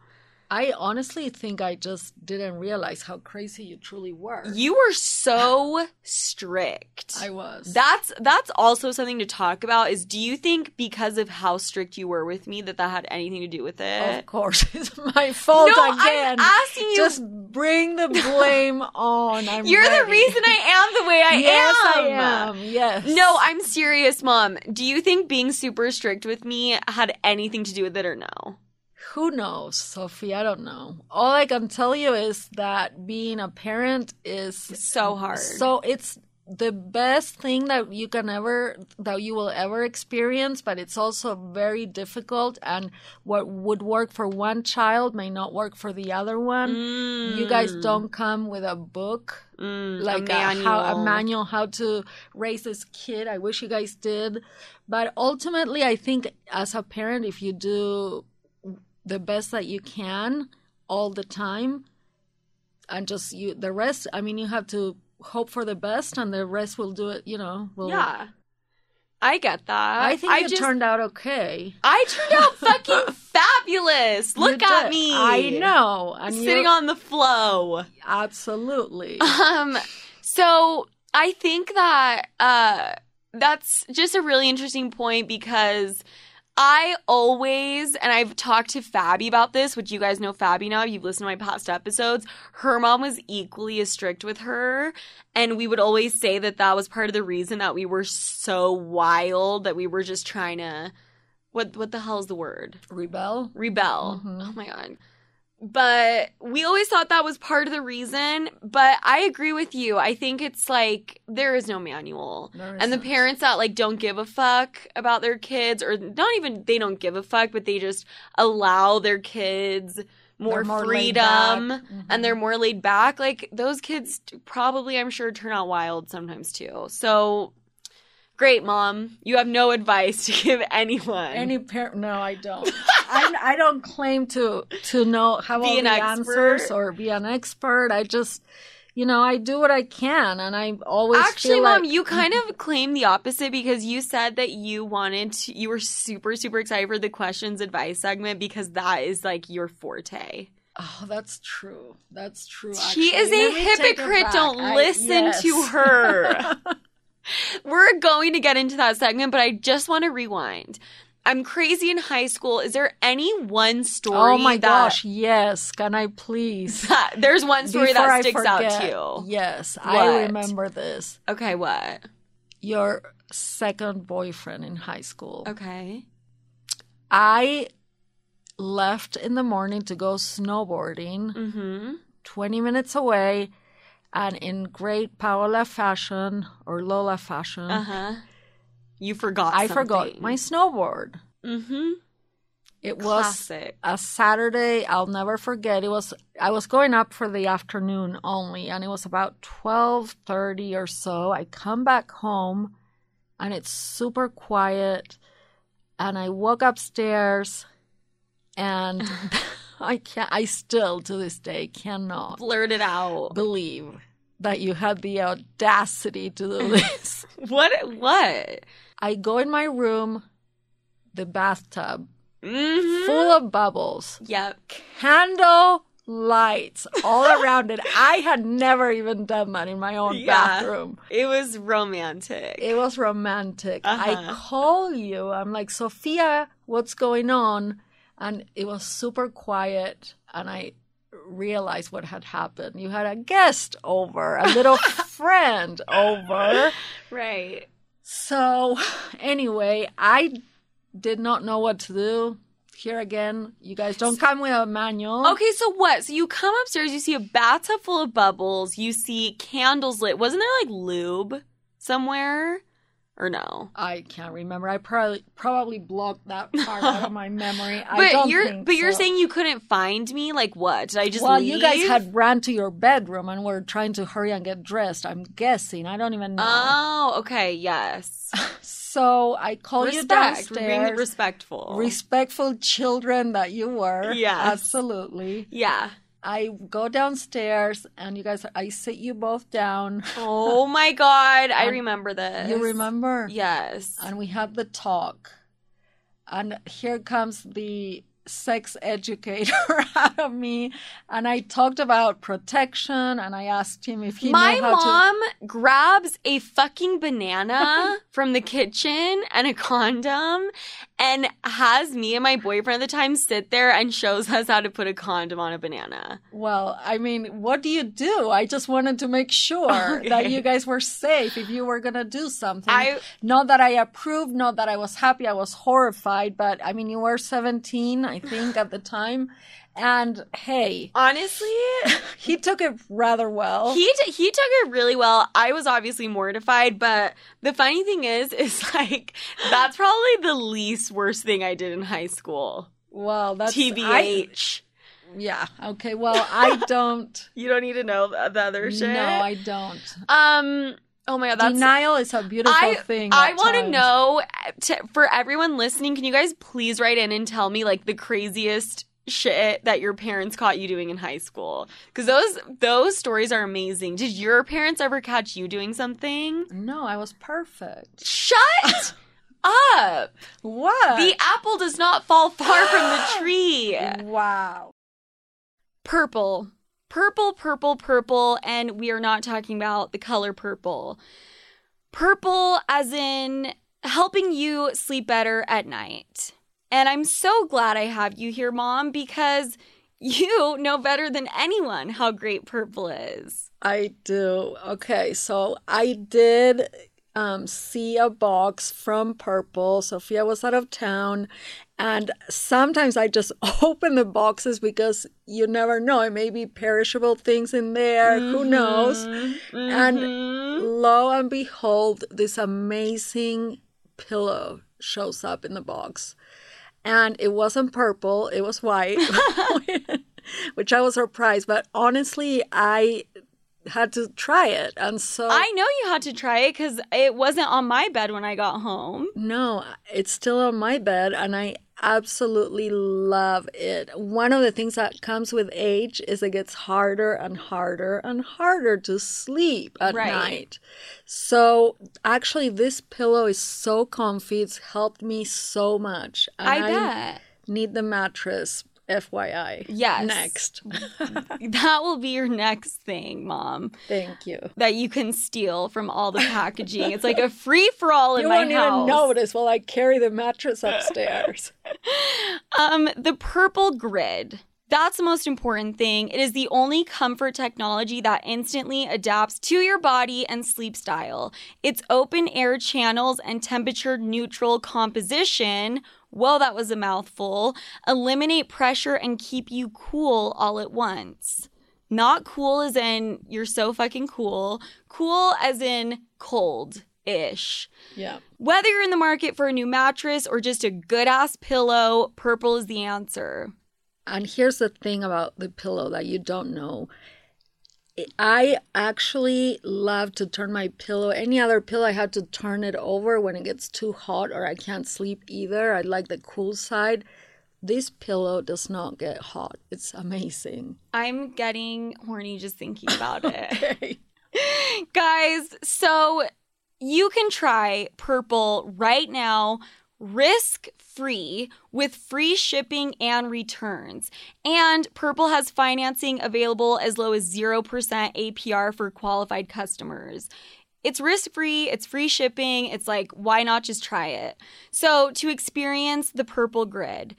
I honestly think I just didn't realize how crazy you truly were. You were so strict. I was. That's that's also something to talk about. Is do you think because of how strict you were with me that that had anything to do with it? of course, it's my fault no, again. I'm asking you. Just bring the blame on. I'm you're the reason I am the way I yes, am. I am. Yes. No, I'm serious, mom. Do you think being super strict with me had anything to do with it or no? Who knows, Sophie? I don't know. All I can tell you is that being a parent is So hard. So it's the best thing that you can ever that you will ever experience, but it's also very difficult and what would work for one child may not work for the other one. You guys don't come with a book Mm, like a a, how a manual how to raise this kid. I wish you guys did, but ultimately, I think as a parent, if you do the best that you can all the time, and just you the rest. I mean, you have to hope for the best, and the rest will do it. You know, will, Yeah, I get that. I think you just, turned out okay. I turned out fucking fabulous. Look You at did. me. I know, and sitting on the flow. absolutely. Um, so I think that uh, that's just a really interesting point because I always, and I've talked to Fabi about this, which you guys know Fabi now. You've listened to my past episodes. Her mom was equally as strict with her, and we would always say that that was part of the reason that we were so wild that we were just trying to. What what the hell is the word? Rebel. rebel. Mhm. Oh my god. But we always thought that was part of the reason. But I agree with you. I think it's like there is no manual. And the parents that like don't give a fuck about their kids, or not even they don't give a fuck, but they just allow their kids more, more freedom. Mhm. and they're more laid back. Like those kids probably, I'm sure, turn out wild sometimes too. So great, mom. You have no advice to give anyone. Any parent? No, I don't. I, I don't claim to to know have Be all an the expert. answers or be an expert. I just, you know, I do what I can, and I always Actually, mom, like you kind of claim the opposite because you said that you wanted to, you were super, super excited for the questions advice segment because that is like your forte. Oh, that's true. That's true. She is a Let hypocrite. Don't I- listen yes. to her. We're going to get into that segment, but I just want to rewind. I'm crazy in high school. Is there any one story? oh my that, gosh, yes. Can I please? There's one story Before that sticks out to you. Yes, What? I remember this. Okay, what? Your second boyfriend in high school. Okay. I left in the morning to go snowboarding. Mm-hmm. 20 minutes away and in great Paola fashion or Lola fashion, Uh huh. You forgot. I forgot my snowboard. Mm-hmm. It was a Saturday. I'll never forget. It was I was going up for the afternoon only, and it was about twelve thirty or so. I come back home, and it's super quiet, and I walk upstairs, and I can't. I still to this day cannot Blurt it out. believe that you had the audacity to do this. What? What? I go in my room, the bathtub Mm-hmm. full of bubbles, Yep. candle lights all around it. I had never even done that in my own Yeah. bathroom. It was romantic. It was romantic. I Uh-huh. call you. I'm like, Sofia, what's going on? And it was super quiet. And I realized what had happened. You had a guest over, a little friend over. right. So, anyway, I did not know what to do. Here again, you guys don't come with a manual. Okay, so what? So you come upstairs, you see a bathtub full of bubbles, you see candles lit. Wasn't there like lube somewhere? Or no? I can't remember. I probably probably blocked that part out of my memory. I But don't you're think but you're saying you couldn't find me? Like what? Did I just well, you guys had ran to your bedroom and were trying to hurry and get dressed. I'm guessing. I don't even know. Oh, okay, yes. so I call you Respect. We're being respectful. Respectful children that you were. Yes. Absolutely. yeah. I go downstairs and you guys, I sit you both down. Oh my god, I remember this. You remember? Yes. And we had the talk. And here comes the sex educator out of me. And I talked about protection and I asked him if he My knew how to. mom grabs a fucking banana from the kitchen and a condom and has me and my boyfriend at the time sit there and shows us how to put a condom on a banana. Well, I mean, what do you do? I just wanted to make sure that you guys were safe if you were going to do something. I not that I approved, not that I was happy, I was horrified, but I mean, you were 17, I think, at the time. And hey, honestly, he took it rather well. he t- he took it really well. I was obviously mortified, but the funny thing is is like that's probably the least worst thing I did in high school. well, that's I- TBH. yeah. Okay. Well, I don't. you don't need to know the, the other shit. no, I don't. um oh my god, that's Denial is a beautiful I, thing. I want to know to, for everyone listening, can you guys please write in and tell me like the craziest shit that your parents caught you doing in high school? Because those those stories are amazing. Did your parents ever catch you doing something? No, I was perfect. Shut up! What? The apple does not fall far from the tree. wow. Purple. Purple, purple, purple, and we are not talking about the color purple. Purple, as in helping you sleep better at night. And I'm so glad I have you here, Mom, because you know better than anyone how great purple is. I do. Okay, so I did um, see a box from Purple. Sofia was out of town, and sometimes I just open the boxes because you never know. It may be perishable things in there. Who knows? And Mhm. lo and behold, this amazing pillow shows up in the box. And it wasn't purple, it was white, which I was surprised. But honestly, I had to try it. And so, I know you had to try it because it wasn't on my bed when I got home. no, it's still on my bed, and I absolutely love it. One of the things that comes with age is it gets harder and harder and harder to sleep at Right. night. So actually, this pillow is so comfy. It's helped me so much. And I bet. need the mattress. FYI. Yes. Next. That will be your next thing, Mom. Thank you. that you can steal from all the packaging. it's like a free for all in You my won't even notice while I carry the mattress upstairs. Um, the purple grid. That's the most important thing. It is the only comfort technology that instantly adapts to your body and sleep style. Its open air channels and temperature neutral composition, whoa, that was a mouthful, eliminate pressure and keep you cool all at once. Not cool as in you're so fucking cool, cool as in cold ish. yeah. Whether you're in the market for a new mattress or just a good ass pillow, purple is the answer. And here's the thing about the pillow that you don't know. I actually love to turn my pillow. Any other pillow, I have to turn it over when it gets too hot or I can't sleep either. I like the cool side. This pillow does not get hot. It's amazing. I'm getting horny just thinking about it. Guys, so you can try purple right now. Risk free with free shipping and returns. And Purple has financing available as low as 0% APR for qualified customers. It's risk free, it's free shipping. It's like, why not just try it? So, to experience the Purple Grid,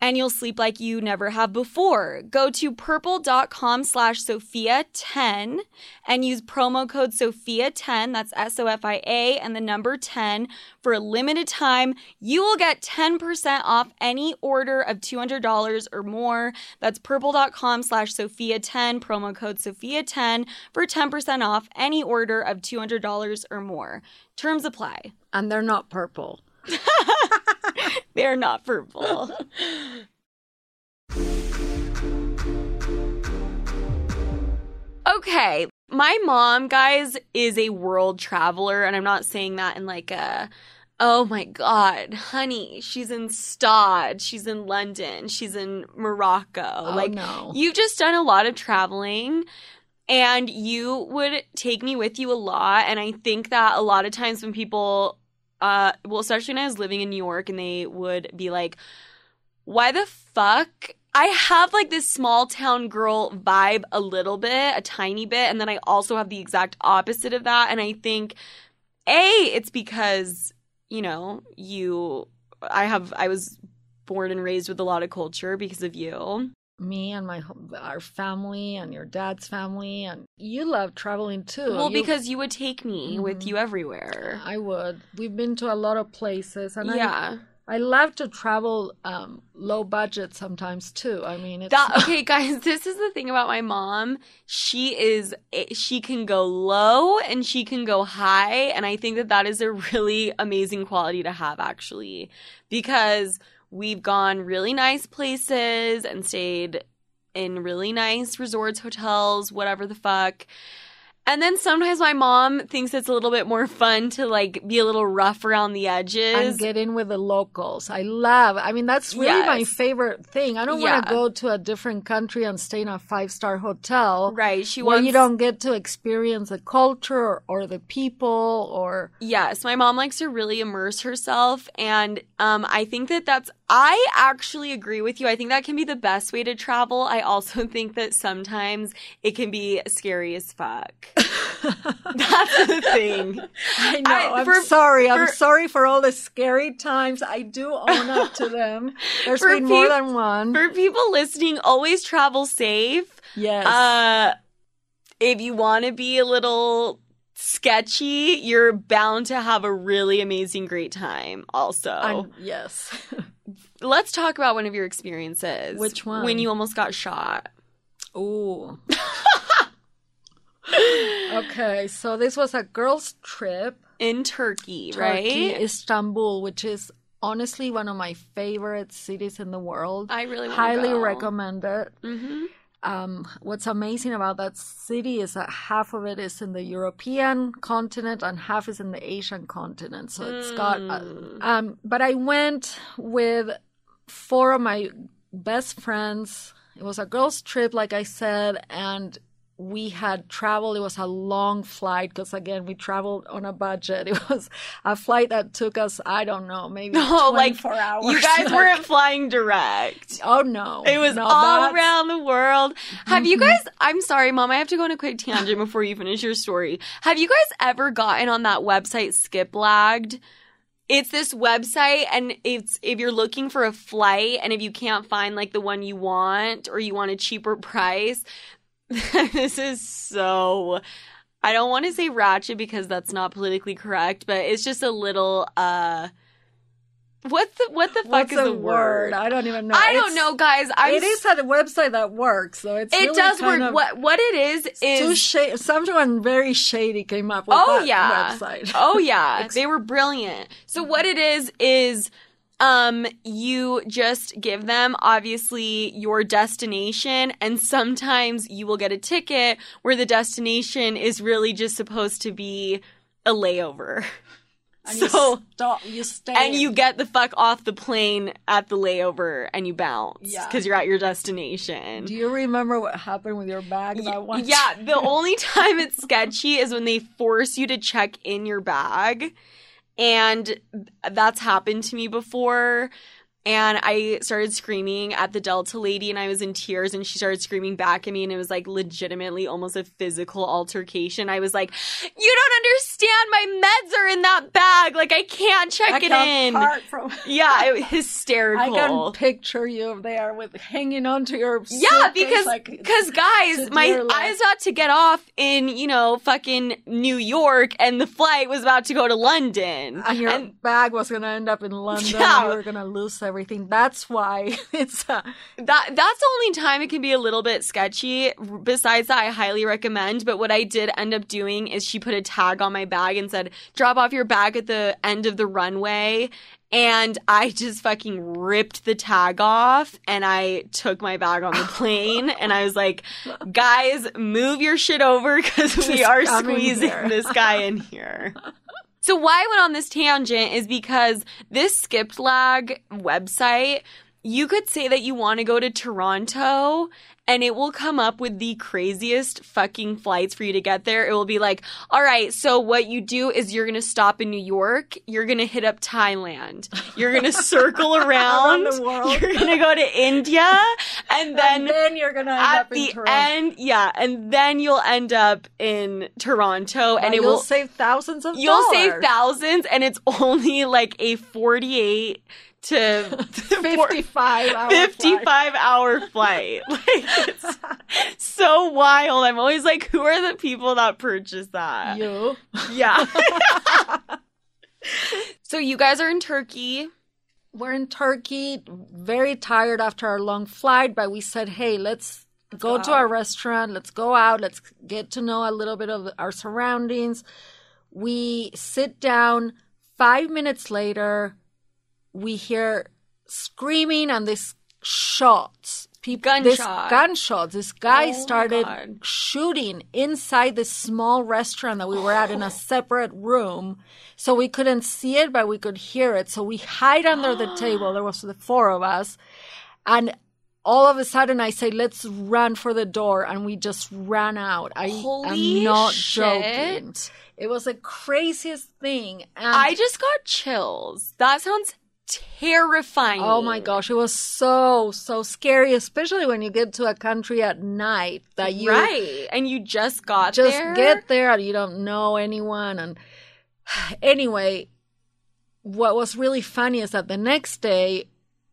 and you'll sleep like you never have before. Go to purple.com slash Sofia10 and use promo code Sofia10, that's S O F I A, and the number 10 for a limited time. You will get 10% off any order of $200 or more. That's purple.com slash Sofia10, promo code Sofia10 for 10% off any order of $200 or more. Terms apply. And they're not purple. They're not purple. okay. My mom, guys, is a world traveler, and I'm not saying that in like a Oh my God, honey, she's in Stad, she's in London, she's in Morocco. Oh, like, no. you've just done a lot of traveling and you would take me with you a lot. And I think that a lot of times when people, uh, well, especially when I was living in New York and they would be like, why the fuck? I have like this small town girl vibe a little bit, a tiny bit. And then I also have the exact opposite of that. And I think, A, it's because you know, you I have I was born and raised with a lot of culture because of you. Me and my our family and your dad's family and you love traveling too. Well, You- because you would take me with Mhm. you everywhere. I would. We've been to a lot of places and I yeah. I love to travel um, low budget sometimes too. I mean, it's That okay, guys. This is the thing about my mom. She is eh, she can go low and she can go high, and I think that that is a really amazing quality to have, actually, because we've gone really nice places and stayed in really nice resorts, hotels, whatever the fuck. And then sometimes my mom thinks it's a little bit more fun to like be a little rough around the edges. and get in with the locals. I love. I mean, that's really my favorite thing. I don't want to go to a different country and stay in a five star hotel right. She where wants you don't get to experience the culture or, or the people or Yes, my mom likes to really immerse herself, and um, I think that that's. I actually agree with you. I think that can be the best way to travel. I also think that sometimes it can be scary as fuck. that's the thing. I know. I- am for- sorry. I'm sorry for all the scary times. I do own up to them. There's For been more than one. For people listening, always travel safe. yes. Uh, if you want to be a little sketchy, you're bound to have a really amazing, great time. Also, I'm- yes. let's talk about one of your experiences. Which one? When you almost got shot. Ooh. Okay, so this was a girls' trip. in Turkey, Turkey, right? Istanbul, which is honestly one of my favorite cities in the world. I really highly go. recommend it. Mm-hmm. Um, what's amazing about that city is that half of it is in the European continent and half is in the Asian continent. So it's got. Uh, Mm. um, but I went with four of my best friends. It was a girls' trip, like I said, and we had traveled. It was a long flight because, again, we traveled on a budget. It was a flight that took us, I don't know, maybe Oh, like, 24 hours. You guys Like, weren't flying direct. Oh no! It was No, all that's- around the world. Have you Mhm. guys? I'm sorry, mom. I have to go on a quick tangent before you finish your story. Have you guys ever gotten on that website skip Skiplagged? It's this website, and it's if you're looking for a flight, and if you can't find like the one you want, or you want a cheaper price, this is so. I don't want to say ratchet because that's not politically correct, but it's just a little. uh What the what the fuck What's is the the word? I don't even know. I It's- don't know, guys. I'm it is a website that works, so it's It really does work. Of, what what it is Too is shady. Someone very shady came up with Oh, that yeah. website. oh yeah, they were brilliant. So what it is is um you just give them obviously your destination and sometimes you will get a ticket where the destination is really just supposed to be a layover. And you so stop, you stay, and you get the fuck off the plane at the layover and you bounce Yeah. because you're at your destination. Do you remember what happened with your bag that one? Yeah, the only time it's sketchy is when they force you to check in your bag. And that's happened to me before. And I started screaming at the Delta lady and I was in tears and she started screaming back at me and it was like legitimately almost a physical altercation. I was like, You don't understand my meds are in that bag. Like I can't check I it in. from- yeah, it was hysterical. I can picture you there with hanging onto your Yeah, because like- because guys, my. I was about to get off in you know fucking New York, and the flight was about to go to London. and your And bag was gonna end up in London. Yeah. and you were gonna lose everything. That's why it's. Uh, that that's the only time it can be a little bit sketchy. Besides that, I highly recommend. But what I did end up doing is she put a tag on my bag and said, "Drop off your bag at the end of the runway." And I just fucking ripped the tag off and I took my bag on the plane and I was like, guys, move your shit over because we are squeezing this guy in here. So why I went on this tangent is because this Skiplagged website, you could say that you want to go to Toronto and it will come up with the craziest fucking flights for you to get there. It will be like, all right, so what you do is you're going to stop in New York, you're going to hit up Thailand, you're going to circle around, Around the world. you're to go to India, and then and then you're gonna end at up in the Toronto. end, yeah, and then you'll end up in Toronto, and it you'll will save thousands of you'll save thousands, and it's only like a forty-eight to 55 hour 55 hour flight. Like it's so wild. I'm always like, who are the people that purchase that? You. Yeah. so you guys are in Turkey. We're in Turkey, very tired after our long flight, but we said, hey, let's, go, go to our restaurant. Let's go out. Let's get to know a little bit of our surroundings. We sit down. Five minutes later, we hear screaming and this shots. People, this Gunshot. gunshots. This guy Oh started shooting inside this small restaurant that we were at in a oh. separate room. So we couldn't see it, but we could hear it. So we hide under the table. There was the four of us. And all of a sudden I say, let's run for the door. And we just ran out. I Holy am not shit. joking. It was the craziest thing. And I just got chills. That sounds terrifying. Oh my gosh, it was so so scary, especially when you get to a country at night that you right. And you just got just there. get there and you don't know anyone. And anyway, what was really funny is that the next day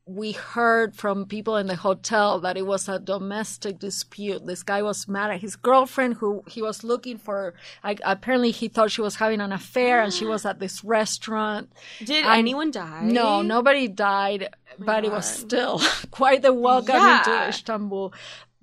we heard from people in the hotel that it was a domestic dispute. This guy was mad at his girlfriend who he was looking for. Like, apparently he thought she was having an affair and she was at this restaurant. Did I- anyone die? No, nobody died, oh but it was still quite the welcome Yeah. into Istanbul.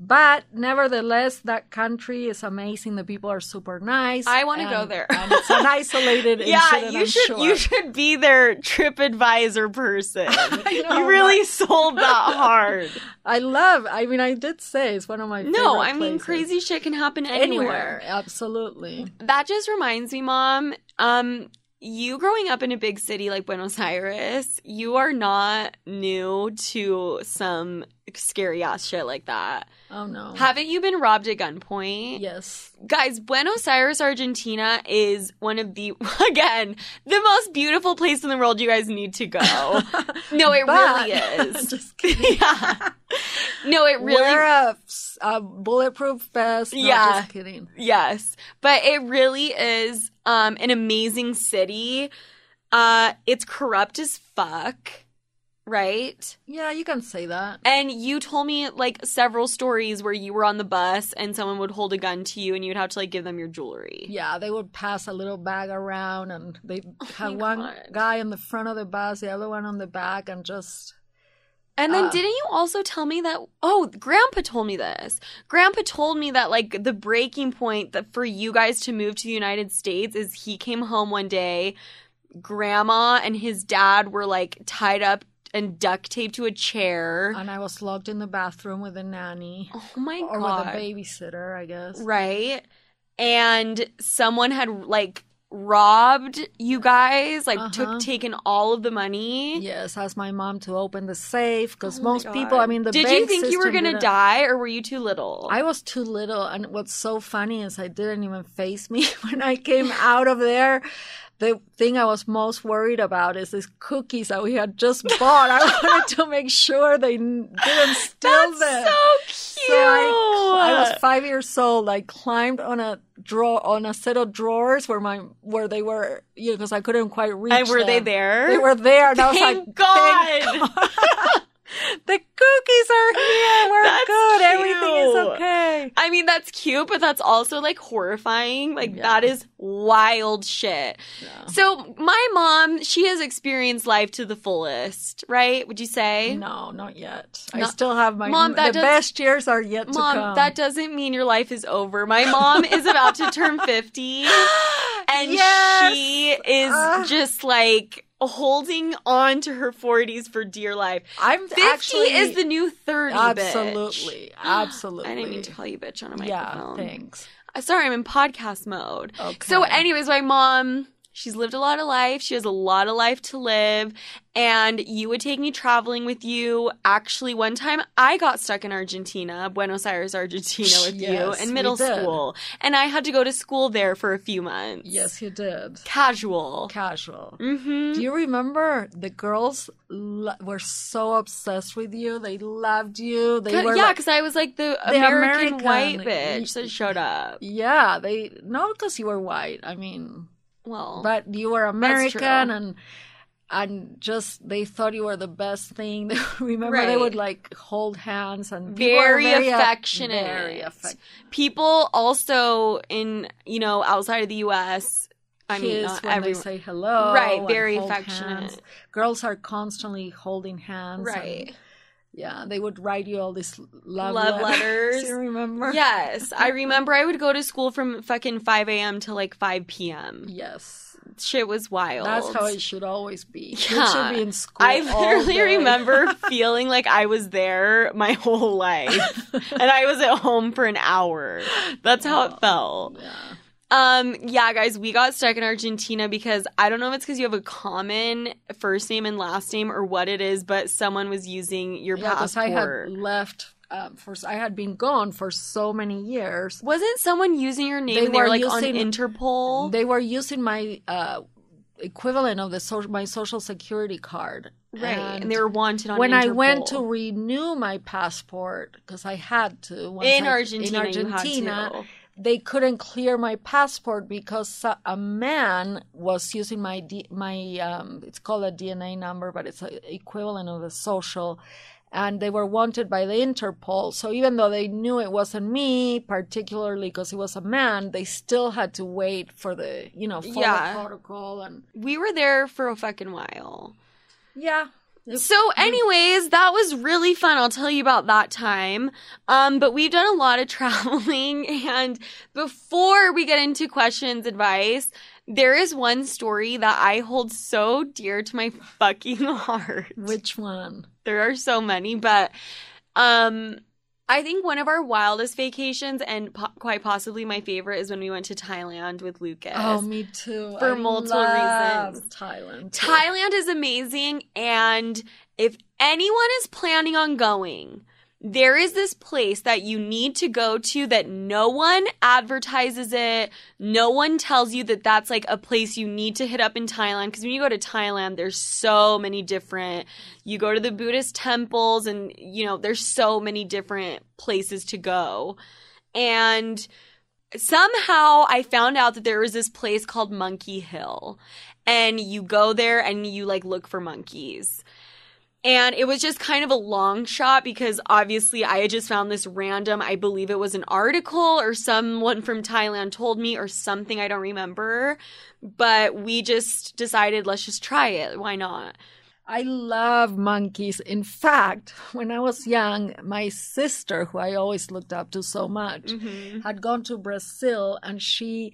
But nevertheless, that country is amazing. The people are super nice. I wanna go there. and it's an isolated Yeah, you should sure. you should be their TripAdvisor person. know, you really sold that hard. I love. I mean, I did say it's one of my No, I mean places. crazy shit can happen anywhere. anywhere. Absolutely. That just reminds me, mom. Um, you growing up in a big city like Buenos Aires, you are not new to some scary ass shit like that. Oh no. Haven't you been robbed at gunpoint? yes. Guys, Buenos Aires, Argentina is one of the, again, the most beautiful place in the world you guys need to go. No, it But- really is. Just kidding. yeah. No, it really Wear a, a bulletproof vest. No, Yeah. Just kidding. Yes, but it really is um an amazing city. Uh it's corrupt as fuck, right? Yeah, you can say that. And you told me like several stories where you were on the bus and someone would hold a gun to you and you'd have to like give them your jewelry. Yeah, they would pass a little bag around and they had my one God. guy in the front of the bus, the other one on the back, and just. And then Uh. didn't you also tell me that oh, grandpa told me this. Grandpa told me that like the breaking point that for you guys to move to the United States is he came home one day, grandma and his dad were like tied up and duct taped to a chair. And I was locked in the bathroom with a nanny oh my or god. with a babysitter, I guess. Right? And someone had like robbed you guys, like Uh-huh. took taken all of the money. Yes, asked my mom to open the safe because Oh most God. people, I mean, the Did you think you were gonna die or were you too little? I was too little, and what's so funny is I didn't even face me when I came out of there. The thing I was most worried about is these cookies that we had just bought. I wanted to make sure they didn't steal That's them. so cute. So I, I was five years old. I climbed on a drawer on a set of drawers where my where they were, you know, because I couldn't quite reach. and were they there? They were there, and I was like, God. "Thank God." the cookies are here. We're That's good. Everything is okay. I mean, that's cute, but that's also like horrifying. Like, Yeah. that is wild shit. Yeah. So, my mom, she has experienced life to the fullest, right? Would you say? No, not yet. I still have my Mom, that the does- best years are yet to come. Mom, that doesn't mean your life is over. My mom is about to turn 50 and Yes! she is Ah. just like holding on to her 40s for dear life. I'm 50 actually is the new 30, bitch. absolutely, absolutely. I didn't mean to call you bitch on a microphone. Yeah, thanks. Uh, Sorry, I'm in podcast mode. Okay. So, anyways, my mom, she's lived a lot of life. She has a lot of life to live. And you would take me traveling with you. Actually, one time I got stuck in Argentina, Buenos Aires, Argentina, with you Yes, in middle school. And I had to go to school there for a few months. Yes, you did. Casual. Casual. Mm-hmm. Do you remember the girls lo- were so obsessed with you? They loved you. They were yeah, like- because I was like the, The American, American- white bitch that showed up. yeah, they not because you were white. I mean, Well, but you were. American and and just they thought you were the best thing. They remember they would like hold hands and very, very, uh, affectionate. Very affectionate. People also in you know outside of the U.S. I mean, not when everyone. they say hello. Right, very affectionate. hands. Girls are constantly holding hands. and- Right. Yeah, they would write you all these love, Love letters. letters. you remember? Yes, I remember. I would go to school from fucking five a.m. to like five p.m. Yes. Shit was wild. That's how it should always be. You Yeah. should be in school. I all literally remember feeling like I was there my whole life, and I was at home for an hour. That's how it felt. Yeah. Um, yeah, guys, we got stuck in Argentina because I don't know if it's because you have a common first name and last name or what it is, but someone was using your Yeah, because I passport. had left. Um, for I had been gone for so many years. Wasn't someone using your name? They and they were like using- on Interpol. They were using my uh, equivalent of the so- my social security card. right, and, they were wanted on when I went to renew my passport because I had to once in I- Argentina, in Argentina. They couldn't clear my passport because a- man was using my D, my um, it's called a DNA number, but it's a equivalent of a social. And they were wanted by the Interpol. So even though they knew it wasn't me, particularly because it was a man, they still had to wait for the, you know, follow Yeah. protocol and We were there for a fucking while. yeah. So, anyways, that was really fun. I'll tell you about that time. Um, but we've done a lot of traveling, and before we get into questions, advice, there is one story that I hold so dear to my fucking heart. which one? There are so many, but um, I think one of our wildest vacations, and po- quite possibly my favorite, is when we went to Thailand with Lucas. Oh, me too. For I multiple love reasons. Thailand. too. Thailand is amazing, and if anyone is planning on going, there is this place that you need to go to that no one advertises it. No one tells you that that's like a place you need to hit up in Thailand. Because when you go to Thailand, there's so many different, you go to the Buddhist temples, and you know, there's so many different places to go. And somehow I found out that there was this place called Monkey Hill. And you go there and you like look for monkeys. And it was just kind of a long shot because obviously I had just found this random, I believe it was an article or someone from Thailand told me or something, I don't remember. But we just decided, let's just try it. Why not? I love monkeys. In fact, when I was young, my sister, who I always looked up to so much, Mm-hmm. had gone to Brazil and she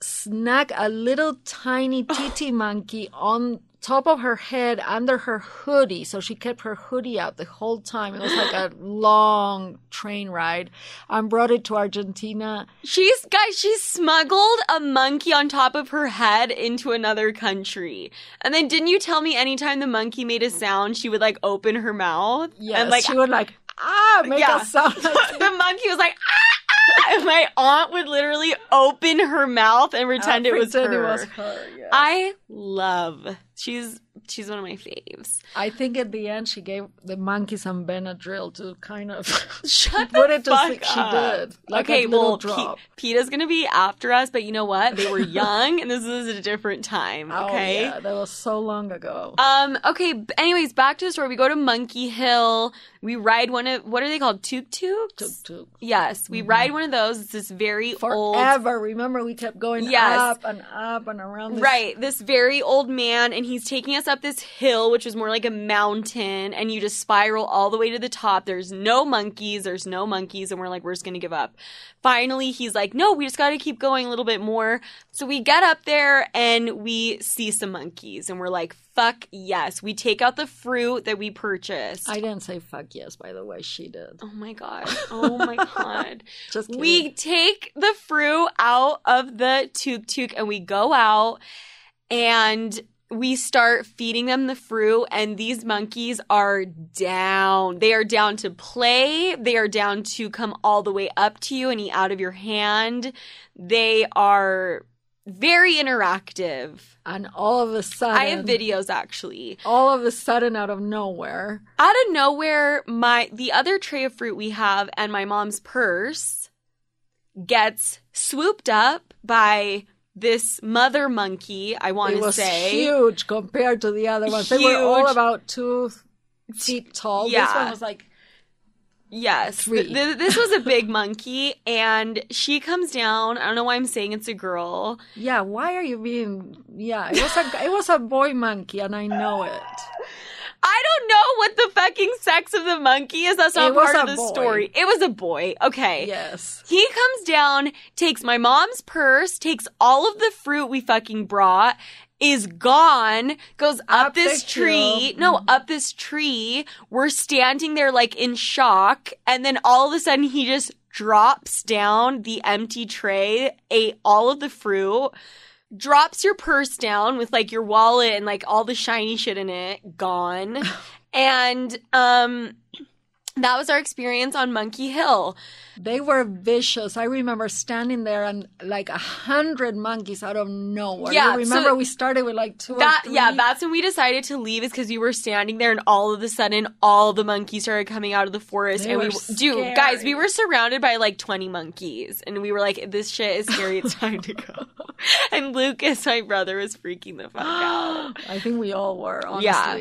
snagged a little tiny titi monkey on top of her head under her hoodie. So she kept her hoodie out the whole time. It was like a long train ride and brought it to Argentina. She's guys, she smuggled a monkey on top of her head into another country. And then didn't you tell me anytime the monkey made a sound, she would like open her mouth? Yes, and like she would like, ah, make Yeah. a sound. the monkey was like, ah! my aunt would literally open her mouth and pretend uh, it was Pretend. It was her. Yeah. I love. She's she's one of my faves. I think at the end she gave the monkey some Benadryl to kind of Shut put the it to fuck sleep. She did. Like okay, well, drop. P- PETA's gonna be after us, but you know what? They were young, and this is a different time. Okay. Oh, yeah, that was so long ago. Um. Okay. Anyways, back to the story. We go to Monkey Hill. We ride one of what are they called? Tuk tuks. Tuk tuk. Yes, we ride one of those. It's this very old. Forever. Remember, we kept going Yes. up and up and around. This Right, this very old man, and he's taking us up this hill, which is more like a mountain, and you just spiral all the way to the top. There's no monkeys, there's no monkeys, and we're like, we're just gonna give up. Finally, he's like, no, we just gotta keep going a little bit more. So we get up there and we see some monkeys, and we're like, fuck yes. We take out the fruit that we purchased. I didn't say fuck yes, by the way. She did. oh my god, oh my god. Just kidding. We take the fruit out of the tuk tuk and we go out and we start feeding them the fruit and these monkeys are down. They are down to play. They are down to come all the way up to you and eat out of your hand. They are very interactive. and all of a sudden, I have videos actually. all of a sudden, out of nowhere, Out of nowhere, my the other tray of fruit we have and my mom's purse gets swooped up by this mother monkey, I want it to was say. huge compared to the other ones. They were all about two feet tall. This one was like Yes. Three. Th- th- this was a big monkey and she comes down. I don't know why I'm saying it's a girl. Yeah, why are you being? Yeah, it was a it was a boy monkey, and I know it. I don't know what the fucking sex of the monkey is. That's not It part of the boy. story. It was a boy. Okay. Yes, He comes down, takes my mom's purse, takes all of the fruit we fucking brought, is gone, goes up, Up this tree. hill. No, up this tree. We're standing there like in shock. And then all of a sudden he just drops down the empty tray, ate all of the fruit, drops your purse down with like your wallet and like all the shiny shit in it, gone. and, um, that was our experience on Monkey Hill. they were vicious. I remember standing there and like a hundred monkeys out of nowhere. Yeah, you so we started with like two. That yeah, that's when we decided to leave is because we were standing there and all of a sudden all the monkeys started coming out of the forest They and we were dude guys we were surrounded by like 20 monkeys and we were like this shit is scary it's time to go and Lucas my brother was freaking the fuck out I think we all were. Yeah.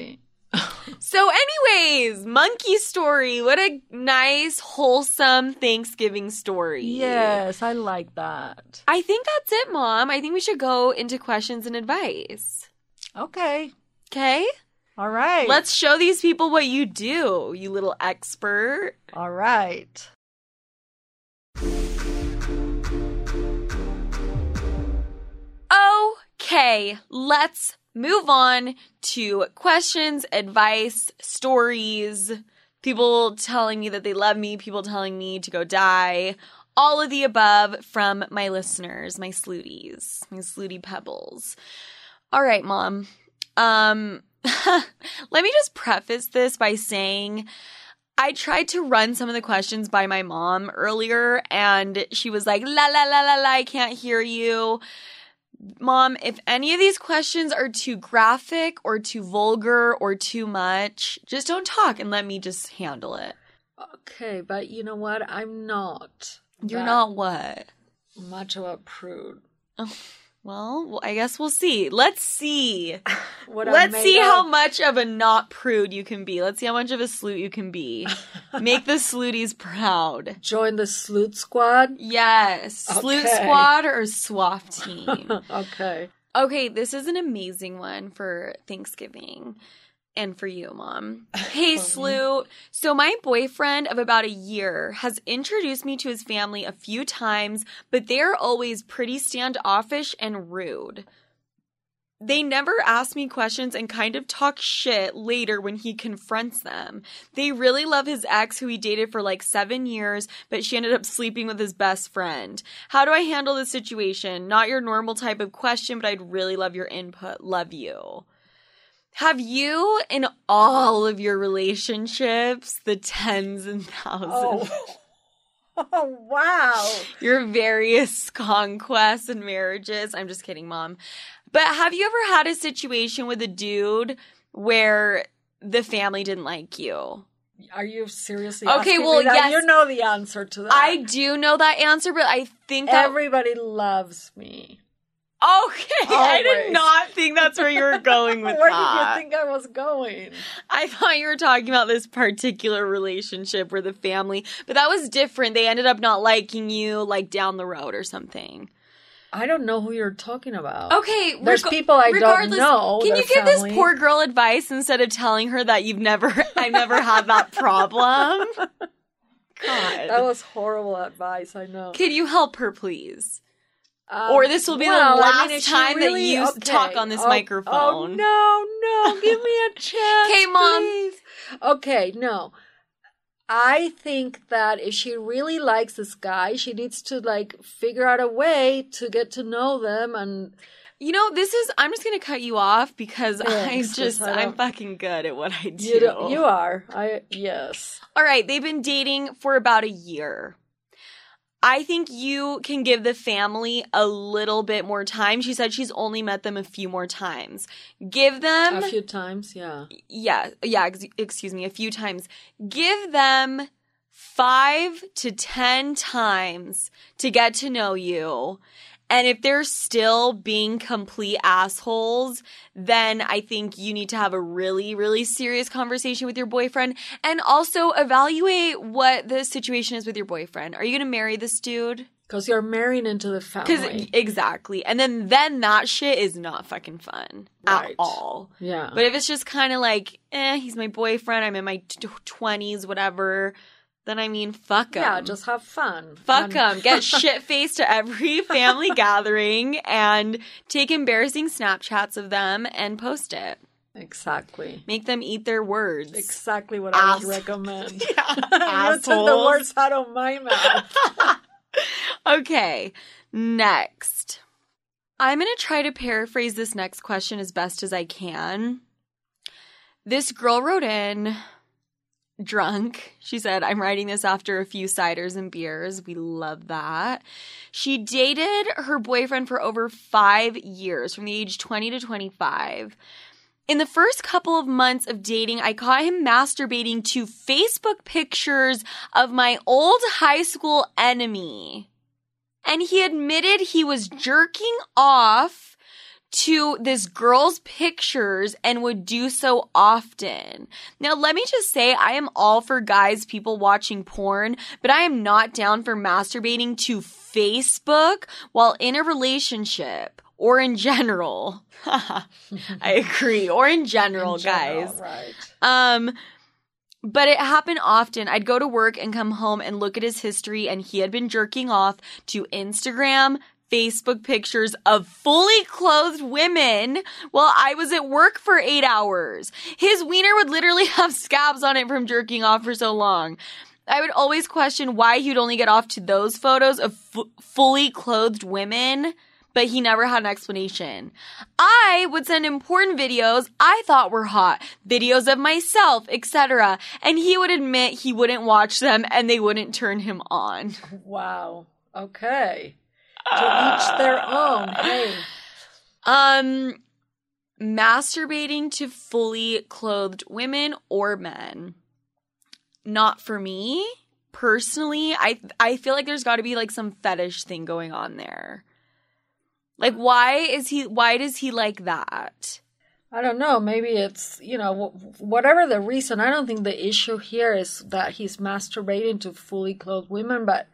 So anyways monkey story what a nice wholesome Thanksgiving story Yes, I like that. I think that's it mom I think we should go into questions and advice Okay. okay All right. Let's show these people what you do, you little expert. All right. Okay, let's move on to questions, advice, stories, people telling me that they love me, people telling me to go die. All of the above from my listeners, my slooties, my slooty pebbles. All right, mom. Um, let me just preface this by saying I tried to run some of the questions by my mom earlier, and she was like, la la la la la, I can't hear you. Mom, if any of these questions are too graphic or too vulgar or too much, just don't talk and let me just handle it. Okay, but you know what? I'm not. You're not what? much of a prude. Well, well, I guess we'll see. Let's see. Let's see of. how much of a not prude you can be. Let's see how much of a sloot you can be. Make the slooties proud. join the Sloot Squad. Yes. Sloot Okay. squad or SWAF team. okay. Okay, this is an amazing one for Thanksgiving and for you, Mom. Hey, Sloot. So, my boyfriend of about a year has introduced me to his family a few times, but they're always pretty standoffish and rude. They never ask me questions and kind of talk shit later when he confronts them. They really love his ex, who he dated for like seven years, but she ended up sleeping with his best friend. How do I handle this situation? Not your normal type of question, but I'd really love your input. Love you. Have you, in all of your relationships, the tens and thousands, Oh. Oh, wow. your various conquests and marriages. I'm just kidding, mom. But have you ever had a situation with a dude where the family didn't like you? Are you seriously Okay, asking well, that? yes. You know the answer to that. I do know that answer, but I think that Everybody loves me. Okay, I did not think that's where you were going with Where that. Where did you think I was going? I thought you were talking about this particular relationship where the family, but that was different. They ended up not liking you like down the road or something. I don't know who you're talking about. Okay, There's reg- people I don't know. Can you give family. this poor girl advice instead of telling her that you've never, I've never had that problem? God, That was horrible advice. I know. can you help her, please? Um, Or this will be the well, I last mean, if she time that you okay. talk on this Oh, microphone. Oh no, no! Give me a chance. Okay, Mom. please. Okay, no. I think that if she really likes this guy, she needs to like figure out a way to get to know them and You know, this is. I'm just gonna cut you off because I just. Rosanna. I'm fucking good at what I do. you do, you are. I yes. All right, they've been dating for about a year. I think you can give the family a little bit more time. She said she's only met them a few more times. Give them a few times, yeah. yeah, yeah, ex- excuse me, a few times. Give them 5 to 10 times to get to know you. And if they're still being complete assholes, then I think you need to have a really, really serious conversation with your boyfriend and also evaluate what the situation is with your boyfriend. Are you going to marry this dude? Because you're marrying into the family. exactly. And then, then that shit is not fucking fun at all. yeah. But if it's just kind of like, eh, he's my boyfriend, I'm in my twenties, whatever, then I mean, fuck them. yeah, just have fun. fuck And- Get shit faced to every family gathering and take embarrassing Snapchats of them and post it. Exactly. Make them eat their words. Exactly what I would recommend. yeah, you took the words out of my mouth. Okay, next. I'm going to try to paraphrase this next question as best as I can. This girl wrote in drunk. She said, I'm writing this after a few ciders and beers. We love that. She dated her boyfriend for over five years, from the age 20 to 25. In the first couple of months of dating, I caught him masturbating to Facebook pictures of my old high school enemy. And he admitted he was jerking off to this girl's pictures and would do so often. Now, let me just say, I am all for guys, people watching porn, but I am not down for masturbating to Facebook while in a relationship or in general. I agree. Or in general, In general, guys. Right. Um, but it happened often. I'd go to work and come home and look at his history, and he had been jerking off to Instagram, Facebook pictures of fully clothed women while I was at work for eight hours. His wiener would literally have scabs on it from jerking off for so long. I would always question why he'd only get off to those photos of fu- fully clothed women, but he never had an explanation. I would send important videos I thought were hot, videos of myself, etc., and he would admit he wouldn't watch them and they wouldn't turn him on. Wow. Okay. To each their own. Hey. Um, masturbating to fully clothed women or men. Not for me personally. I I feel like there's got to be like some fetish thing going on there. Like why is he why does he like that? I don't know. Maybe it's, you know, whatever the reason. I don't think the issue here is that he's masturbating to fully clothed women, but